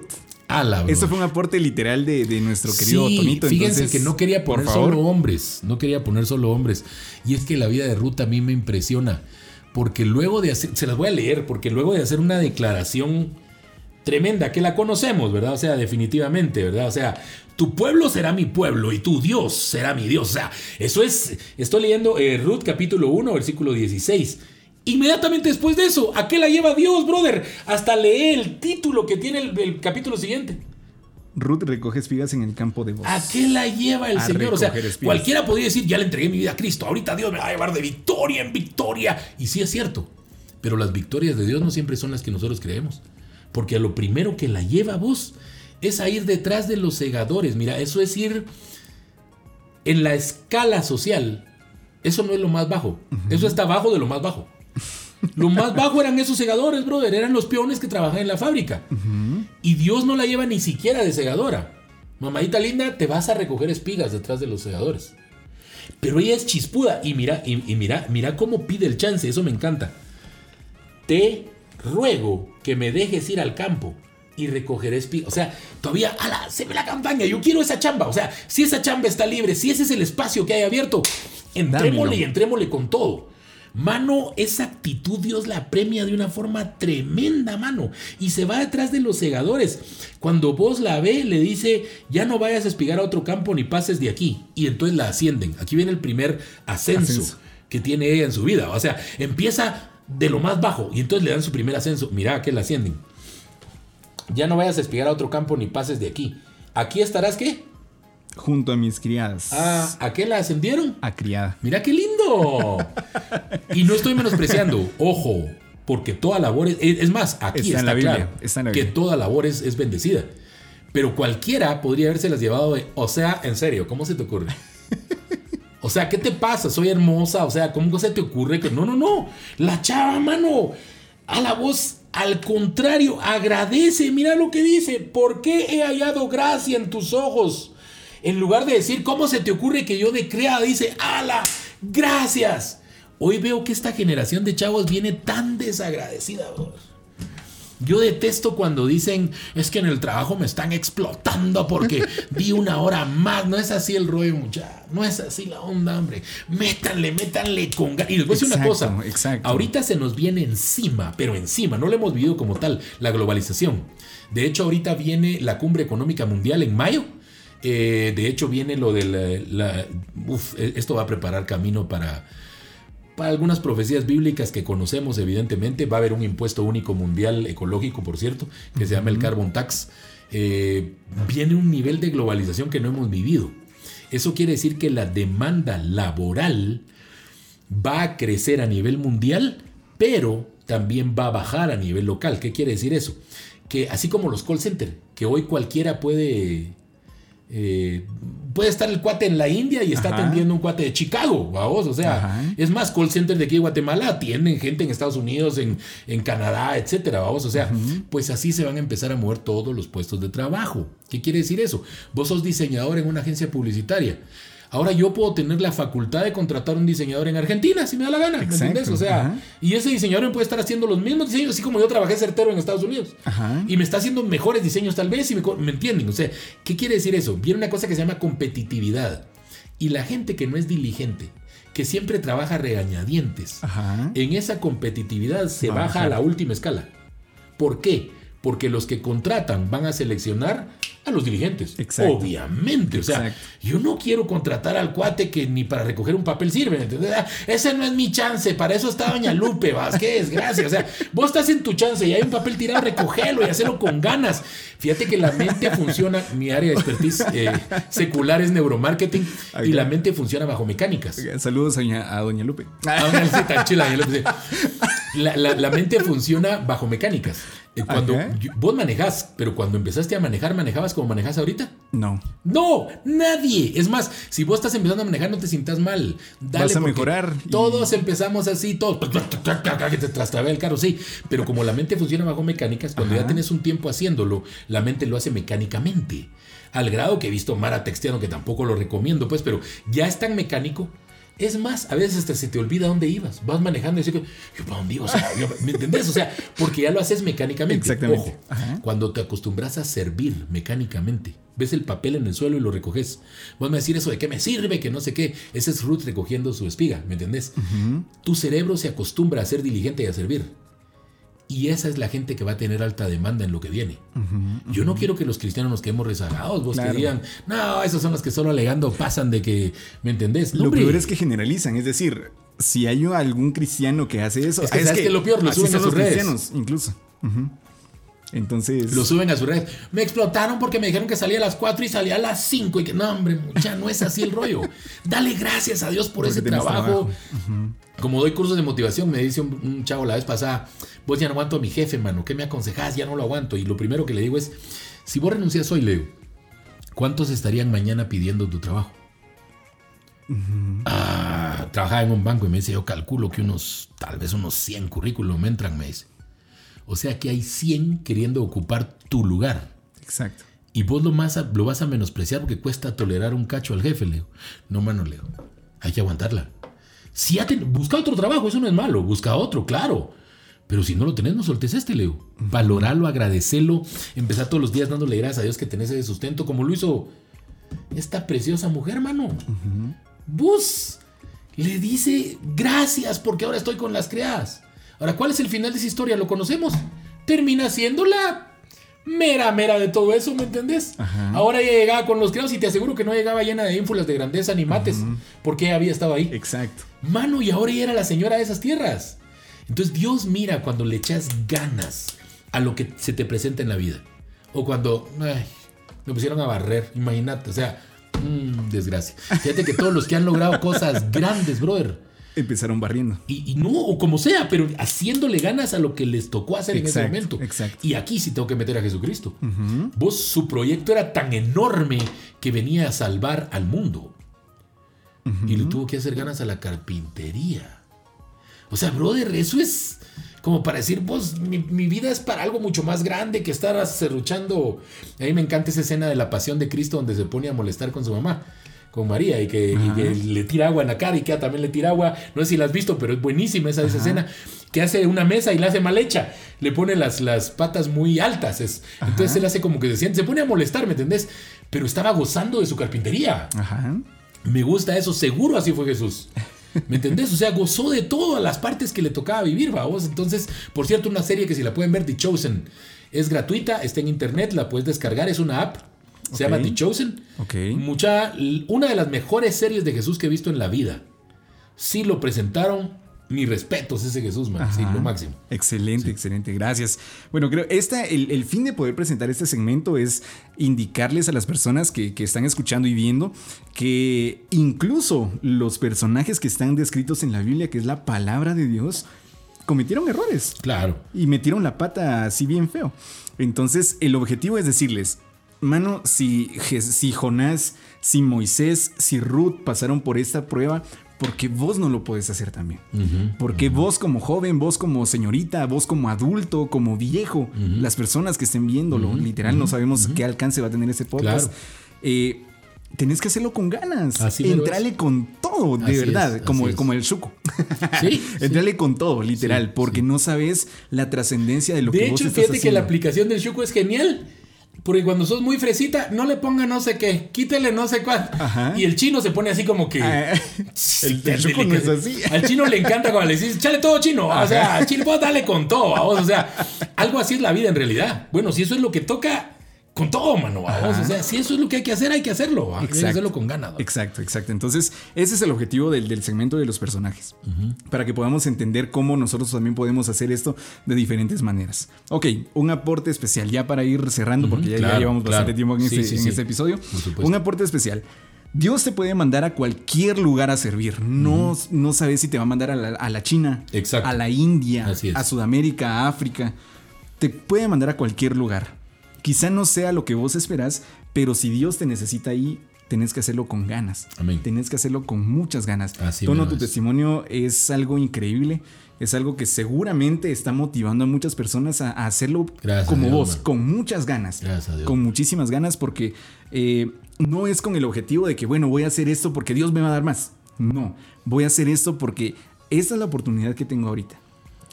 A la Esto fue un aporte literal de, de nuestro querido sí, Tonito. Fíjense entonces, que no quería por poner favor. solo hombres, no quería poner solo hombres. Y es que la vida de Ruth a mí me impresiona, porque luego de hacer, se las voy a leer, porque luego de hacer una declaración tremenda, que la conocemos, ¿verdad? O sea, definitivamente, ¿verdad? O sea, tu pueblo será mi pueblo y tu Dios será mi Dios. O sea, eso es, estoy leyendo eh, Ruth capítulo 1, versículo 16. Inmediatamente después de eso, ¿a qué la lleva Dios, brother? Hasta lee el título que tiene el- el capítulo siguiente. Ruth recoge espigas en el campo de voz. ¿A qué la lleva el A Señor? O sea, espigas. cualquiera podría decir, ya le entregué mi vida a Cristo, ahorita Dios me va a llevar de victoria en victoria. Y sí es cierto, pero las victorias de Dios no siempre son las que nosotros creemos. Porque a lo primero que la lleva a vos es a ir detrás de los segadores. Mira, eso es ir en la escala social. Eso no es lo más bajo. Eso está abajo de lo más bajo. Lo más bajo eran esos segadores, brother. Eran los peones que trabajaban en la fábrica. Y Dios no la lleva ni siquiera de segadora. Mamadita linda, te vas a recoger espigas detrás de los segadores. Pero ella es chispuda. Y mira, y, y mira, mira cómo pide el chance. Eso me encanta. Te ruego que me dejes ir al campo y recoger espigas. O sea, todavía, ala, se ve la campaña. Yo quiero esa chamba. O sea, si esa chamba está libre, si ese es el espacio que hay abierto, entrémosle y entrémosle con todo. Mano, esa actitud Dios la premia de una forma tremenda, mano. Y se va detrás de los segadores. Cuando vos la ve, le dice, ya no vayas a espigar a otro campo ni pases de aquí. Y entonces la ascienden. Aquí viene el primer ascenso, Ascenso. que tiene ella en su vida. O sea, empieza de lo más bajo y entonces le dan su primer ascenso. Mira que la ascienden. Ya no vayas a espigar a otro campo ni pases de aquí. Aquí estarás, ¿qué? Junto a mis criadas. Ah, ¿a qué la ascendieron? A criada. Mira qué lindo. y no estoy menospreciando, ojo, porque toda labor es, es más, aquí Está está, en la Biblia, claro está en la que toda labor es, es bendecida. Pero cualquiera podría habérselas llevado de, o sea, en serio, ¿cómo se te ocurre? O sea, ¿qué te pasa? Soy hermosa, o sea, ¿cómo se te ocurre que no, no, no? La chava, mano, a la voz, al contrario, agradece, mira lo que dice, ¿por qué he hallado gracia en tus ojos? En lugar de decir, ¿cómo se te ocurre que yo de criada? Dice, ¡ala! ¡Gracias! Hoy veo que esta generación de chavos viene tan desagradecida. bro. Yo detesto cuando dicen, es que en el trabajo me están explotando porque di una hora más. No es así el rollo, muchacha. No es así la onda, hombre. Métanle, métanle con ganas. Y les voy a decir una cosa. exacto. Ahorita se nos viene encima, pero encima. No lo hemos vivido como tal, la globalización. De hecho, ahorita viene la cumbre económica mundial en mayo. Eh, de hecho, viene lo de la, la- uf, eh, esto va a preparar camino para, para algunas profecías bíblicas que conocemos, evidentemente. Va a haber un impuesto único mundial ecológico, por cierto, que se llama el Carbon Tax. Eh, viene un nivel de globalización que no hemos vivido. Eso quiere decir que la demanda laboral va a crecer a nivel mundial, pero también va a bajar a nivel local. ¿Qué quiere decir eso? Que así como los call center, que hoy cualquiera puede eh, puede estar el cuate en la India y está Ajá. atendiendo un cuate de Chicago, vamos, o sea, Ajá. es más, call center de aquí de Guatemala atienden gente en Estados Unidos, en, en Canadá, etcétera, vamos, o sea, pues así se van a empezar a mover todos los puestos de trabajo. ¿Qué quiere decir eso? Vos sos diseñador en una agencia publicitaria. Ahora yo puedo tener la facultad de contratar un diseñador en Argentina si me da la gana, ¿me entiendes? O sea, ajá. y ese diseñador me puede estar haciendo los mismos diseños, así como yo trabajé certero en Estados Unidos. Ajá. Y me está haciendo mejores diseños tal vez, y me, ¿me entienden? O sea, ¿qué quiere decir eso? Viene una cosa que se llama competitividad. Y la gente que no es diligente, que siempre trabaja regañadientes, Ajá. en esa competitividad se baja a la última escala. ¿Por qué? Porque los que contratan van a seleccionar a los dirigentes. Exacto. Obviamente. O sea, Exacto. yo no quiero contratar al cuate que ni para recoger un papel sirve. ¿entendés? Ah, Ese no es mi chance. Para eso está Doña Lupe. Vas, qué desgracia. O sea, vos estás en tu chance y hay un papel tirado, recogelo y hacerlo con ganas. Fíjate que la mente funciona. Mi área de expertise eh, secular es neuromarketing y la mente funciona bajo mecánicas. Saludos a doña, a doña Lupe. Ah, tan chila, la mente funciona bajo mecánicas. Eh, Cuando Ajá. vos manejás, pero cuando empezaste a manejar, ¿manejabas como manejas ahorita? No. No, nadie. Es más, si vos estás empezando a manejar, no te sientas mal. Dale Vas a mejorar y- Todos empezamos así, todos. Que te trastrabea el carro, sí. Pero como la mente funciona bajo mecánicas, cuando ya tienes un tiempo haciéndolo, la mente lo hace mecánicamente. Al grado que he visto Mara texteando, que tampoco lo recomiendo, pues, pero ya es tan mecánico. Es más, a veces hasta se te olvida dónde ibas. Vas manejando y dices, yo para dónde iba, O sea, yo- ¿me entendés? O sea, porque ya lo haces mecánicamente. Exactamente. Ojo, Ajá. cuando te acostumbras a servir mecánicamente, ves el papel en el suelo y lo recoges. Vos me decir eso de qué me sirve, que no sé qué. Ese es Ruth recogiendo su espiga, ¿me entendés? Tu cerebro se acostumbra a ser diligente y a servir. Y esa es la gente que va a tener alta demanda en lo que viene. Yo no quiero que los cristianos nos quedemos rezagados, vos Claro. que digan, no, esos son los que solo alegando pasan de que, ¿me entendés? No, Lo hombre. peor es que generalizan, es decir, si hay algún cristiano que hace eso, Es que, ¿sabes qué es lo peor? Lo suben a sus los redes. cristianos, incluso. Ujú. Entonces, Lo suben a sus redes. Me explotaron porque me dijeron que salía a las 4 y salía a las 5. Y que no, hombre, ya no es así el rollo. Dale gracias a Dios por Porque ese trabajo. Como doy cursos de motivación, me dice un, un chavo la vez pasada: Vos ya no aguanto a mi jefe, mano. ¿Qué me aconsejás? Ya no lo aguanto. Y lo primero que le digo es: Si vos renuncias hoy, Leo, ¿cuántos estarían mañana pidiendo tu trabajo? Ah, trabajaba en un banco y me dice: Yo calculo que unos, tal vez unos 100 currículum me entran, me dice. O sea que hay 100 queriendo ocupar tu lugar. exacto. Y vos lo, más, lo vas a menospreciar porque cuesta tolerar un cacho al jefe, Leo. No, mano, Leo. Hay que aguantarla. Si ya busca otro trabajo, eso no es malo. Busca otro, claro. Pero si no lo tenés, no soltes este, Leo. Valoralo, agradecelo. Empezar todos los días dándole gracias a Dios que tenés ese sustento, como lo hizo esta preciosa mujer, mano. Vos le dice gracias porque ahora estoy con las criadas. Ahora, ¿cuál es el final de esa historia? ¿Lo conocemos? Termina siendo la mera, mera de todo eso, ¿me entendés? Ajá. Ahora ya llegaba con los criados y te aseguro que no llegaba llena de ínfulas de grandeza ni mates, porque ella había estado ahí. Exacto. Mano, y ahora ella era la señora de esas tierras. Entonces Dios mira cuando le echas ganas a lo que se te presenta en la vida. O cuando ay, me pusieron a barrer, imagínate, o sea, mm, desgracia. Fíjate que todos los que han logrado cosas grandes, brother, Empezaron barriendo. y, y no, o como sea, pero haciéndole ganas a lo que les tocó hacer en ese momento. exacto. Y aquí sí tengo que meter a Jesucristo. Vos, su proyecto era tan enorme que venía a salvar al mundo. Y le tuvo que hacer ganas a la carpintería. O sea, brother, eso es como para decir, vos, mi, mi vida es para algo mucho más grande que estar serruchando. A mí me encanta esa escena de la pasión de Cristo donde se pone a molestar con su mamá, con María, y que, y que le tira agua en la cara y que también le tira agua. No sé si la has visto, pero es buenísima esa, esa escena. Que hace una mesa y la hace mal hecha. Le pone las, las patas muy altas. Es, entonces él hace como que se siente, se pone a molestar, ¿me entendés? Pero estaba gozando de su carpintería. Ajá. Me gusta eso, seguro así fue Jesús. ¿Me entendés? O sea, gozó de todas las partes que le tocaba vivir, vamos. Entonces, por cierto, una serie que si la pueden ver, The Chosen, es gratuita, está en internet, la puedes descargar, es una app, se Ok. llama The Chosen. Mucha, una de las mejores series de Jesús que he visto en la vida. Sí lo presentaron, mi respetos ese Jesús, man, sí, lo máximo. Excelente, excelente, gracias. Bueno, creo esta, el, el fin de poder presentar este segmento es indicarles a las personas que, que están escuchando y viendo que incluso los personajes que están descritos en la Biblia, que es la palabra de Dios, cometieron errores Claro. y metieron la pata así bien feo. Entonces, el objetivo es decirles, mano, si, si Jonás, si Moisés, si Ruth pasaron por esta prueba, porque vos no lo podés hacer también. Porque vos como joven, vos como señorita, vos como adulto, como viejo, las personas que estén viéndolo, literal, no sabemos qué alcance va a tener este podcast. Claro. eh, tenés que hacerlo con ganas. Así Entrale con todo, de Así verdad, es, como, como el suco. Sí, Entrale con todo, literal, Sí, porque sí. no sabes la trascendencia de lo De que vos hecho, estás fíjate que la aplicación del Shuko es genial. Porque cuando sos muy fresita, no le ponga no sé qué, quítele no sé cuál. Ajá. Y el chino se pone así como que. Ah, el, el no es así. Al chino le encanta cuando le dices, chale todo chino. O sea, chino, dale con todo, vamos. O sea, algo así es la vida en realidad. Bueno, si eso es lo que toca, con todo, mano, vamos. O sea, si eso es lo que hay que hacer, hay que hacerlo. Hay que hacerlo con ganas. ¿va? Exacto, exacto. Entonces, ese es el objetivo del, del segmento de los personajes. Para que podamos entender cómo nosotros también podemos hacer esto de diferentes maneras. Ok, un aporte especial, ya para ir cerrando, porque ya, ya claro, llevamos bastante tiempo en, Sí, este, sí, en sí. este episodio. Un aporte especial. Dios te puede mandar a cualquier lugar a servir. No, no sabes si te va a mandar a la, a la China, Exacto. a la India, a Sudamérica, a África. Te puede mandar a cualquier lugar. Quizá no sea lo que vos esperás, pero si Dios te necesita ahí, tenés que hacerlo con ganas. Amén. Tenés que hacerlo con muchas ganas. Así Tono, tu es. testimonio es algo increíble. Es algo que seguramente está motivando a muchas personas a, a hacerlo Gracias a como Dios, vos, man. con muchas ganas. Gracias a Dios. Con muchísimas ganas porque eh, no es con el objetivo de que, bueno, voy a hacer esto porque Dios me va a dar más. No, voy a hacer esto porque esta es la oportunidad que tengo ahorita.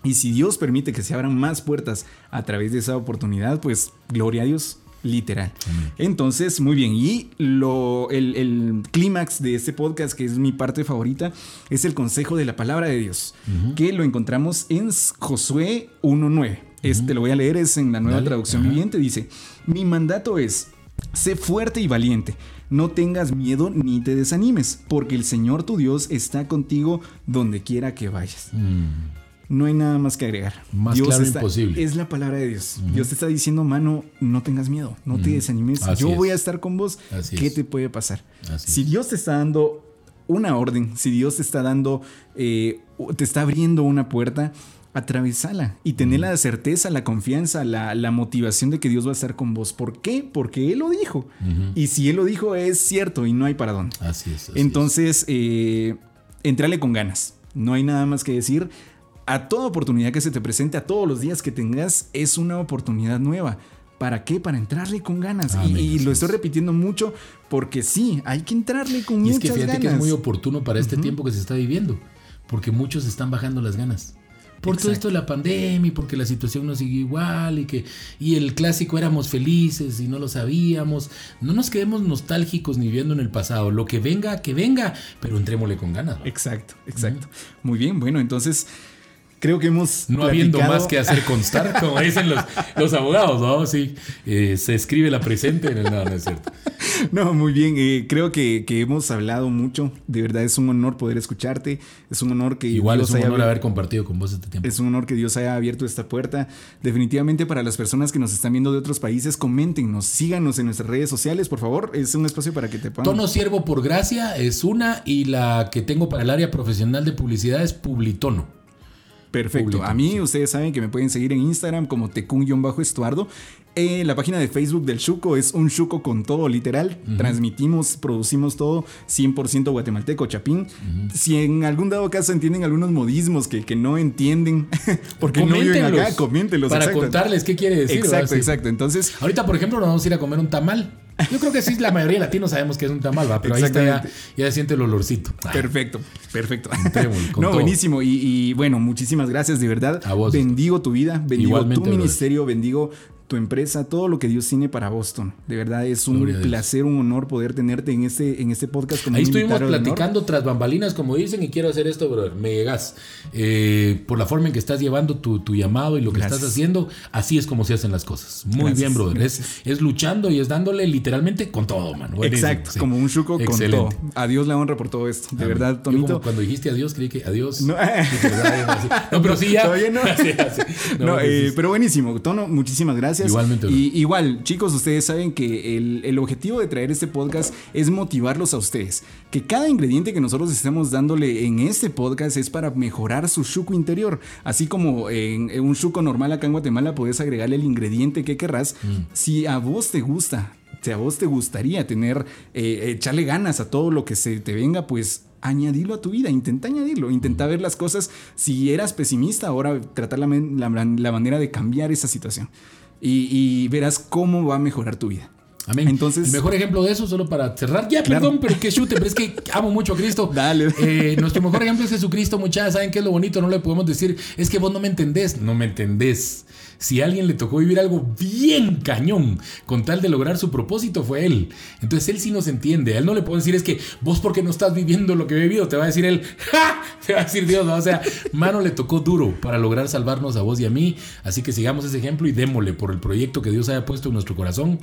Y si Dios permite que se abran más puertas a través de esa oportunidad, pues gloria a Dios, literal. Entonces, muy bien. Y lo, el, el clímax de este podcast, que es mi parte favorita, es el consejo de la palabra de Dios, que lo encontramos en Josué 1.9. Este lo voy a leer, es en la nueva Dale, traducción viviente. Dice, mi mandato es, sé fuerte y valiente. No tengas miedo ni te desanimes, porque el Señor tu Dios está contigo donde quiera que vayas. No hay nada más que agregar. Más claro imposible. Es la palabra de Dios. Dios te está diciendo, mano, no tengas miedo, no te desanimes. Así Yo es. voy a estar con vos. Así ¿Qué es. te puede pasar? Así si. Dios te está dando una orden, si Dios te está dando, eh, te está abriendo una puerta, atravesala y tener la certeza, la confianza, la, la motivación de que Dios va a estar con vos. ¿Por qué? Porque Él lo dijo. Y si Él lo dijo, es cierto y no hay para dónde. Así es. así Entonces, eh, entrale con ganas. No hay nada más que decir. A toda oportunidad que se te presente, a todos los días que tengas, es una oportunidad nueva. ¿Para qué? Para entrarle con ganas. Y- Amén, y, así lo es. estoy repitiendo mucho porque sí, hay que entrarle con Y es muchas que fíjate ganas. que es muy oportuno para este tiempo que se está viviendo, porque muchos están bajando las ganas. Por todo Exacto. esto de la pandemia, y porque la situación no sigue igual, y que y el clásico éramos felices y no lo sabíamos. No nos quedemos nostálgicos ni viviendo en el pasado. Lo que venga, que venga, pero entrémosle con ganas. ¿va? Exacto, exacto. Muy bien, bueno, entonces creo que hemos. No habiendo más que hacer constar, como dicen los, los abogados, ¿no? Sí, eh, se escribe la presente. No, no es cierto. No, muy bien. eh, creo que, que hemos hablado mucho. De verdad es un honor poder escucharte. Es un honor que Igual Dios es un haya honor haber compartido con vos este tiempo. Es un honor que Dios haya abierto esta puerta. Definitivamente para las personas que nos están viendo de otros países, coméntenos, síganos en nuestras redes sociales, por favor. Es un espacio para que te puedan. Tono Siervo por Gracia es una y la que tengo para el área profesional de publicidad es Publitono. Perfecto. A mí ustedes saben que me pueden seguir en Instagram como tecun-estuardo. Eh, la página de Facebook del Chuco es un Chuco con todo, literal. Transmitimos, producimos todo 100% guatemalteco, chapín. Si en algún dado caso entienden algunos modismos que, que no entienden, porque no viven acá, Coméntenlos. Para exacto. contarles qué quiere decir. Exacto, exacto. Entonces, Ahorita, por ejemplo, nos vamos a ir a comer un tamal. Yo creo que sí, la mayoría de latinos sabemos que es un tamal, ¿va? pero ahí está ya, ya siente el olorcito. Ah, Perfecto, perfecto. No, todo. buenísimo. Y, y, bueno, muchísimas gracias, de verdad. A vos. Bendigo tu vida, bendigo Igualmente, tu brother. ministerio, bendigo tu empresa, todo lo que Dios tiene para Boston. De verdad es un Gloria placer, un honor poder tenerte en este, en este podcast. Como Ahí estuvimos platicando tras bambalinas, como dicen, y quiero hacer esto, brother. Me llegas. Eh, por la forma en que estás llevando tu, tu llamado y lo que Gracias. estás haciendo, así es como se hacen las cosas. Muy Gracias, bien, brother. Es, es luchando y es dándole literalmente con todo, man. Buenísimo, Exacto, sí. como un chuco con todo. A Dios la honra por todo esto. De Amén. verdad, Yo como cuando dijiste adiós, creí que adiós. No. Pero sí ya. Todavía no. Sí, así. No, No, eh, sí. pero buenísimo, Tono, muchísimas gracias. Igualmente, bro. Y igual, chicos, ustedes saben que el, el objetivo de traer este podcast es motivarlos a ustedes. Que cada ingrediente que nosotros estemos dándole en este podcast es para mejorar su chuco interior. Así como en, en un chuco normal acá en Guatemala puedes agregarle el ingrediente que querrás. Mm. Si a vos te gusta, si a vos te gustaría tener, eh, echarle ganas a todo lo que se te venga, pues añadirlo a tu vida, intenta añadirlo, intenta ver las cosas, si eras pesimista, ahora tratar la, la- la manera de cambiar esa situación y, y verás cómo va a mejorar tu vida. Amén. Entonces- el mejor ejemplo de eso, solo para cerrar, ya, Claro. perdón, pero que chute, pero es que amo mucho a Cristo. Dale. Eh, nuestro mejor ejemplo es Jesucristo, muchachas. ¿Saben qué es lo bonito? No le podemos decir, es que vos no me entendés. No me entendés. Si a alguien le tocó vivir algo bien cañón con tal de lograr su propósito, fue él. Entonces él sí nos entiende. A él no le puedo decir, es que vos porque no estás viviendo lo que he vivido, te va a decir él, ¡ja! Te va a decir Dios, ¿no? O sea, mano le tocó duro para lograr salvarnos a vos y a mí. Así que sigamos ese ejemplo y démosle por el proyecto que Dios haya puesto en nuestro corazón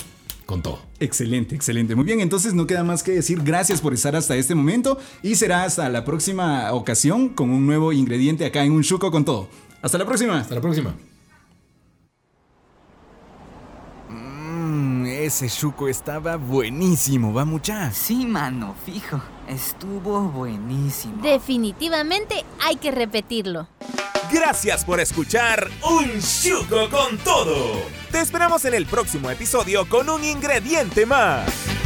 con todo. Excelente, excelente. Muy bien, entonces no queda más que decir gracias por estar hasta este momento y será hasta la próxima ocasión con un nuevo ingrediente acá en un Chuco con todo. Hasta la próxima. Hasta la próxima. Mmm, ese chuco estaba buenísimo, va mucha. Sí, mano, fijo. Estuvo buenísimo. Definitivamente hay que repetirlo. Gracias por escuchar Un Chuco con Todo. Te esperamos en el próximo episodio con un ingrediente más.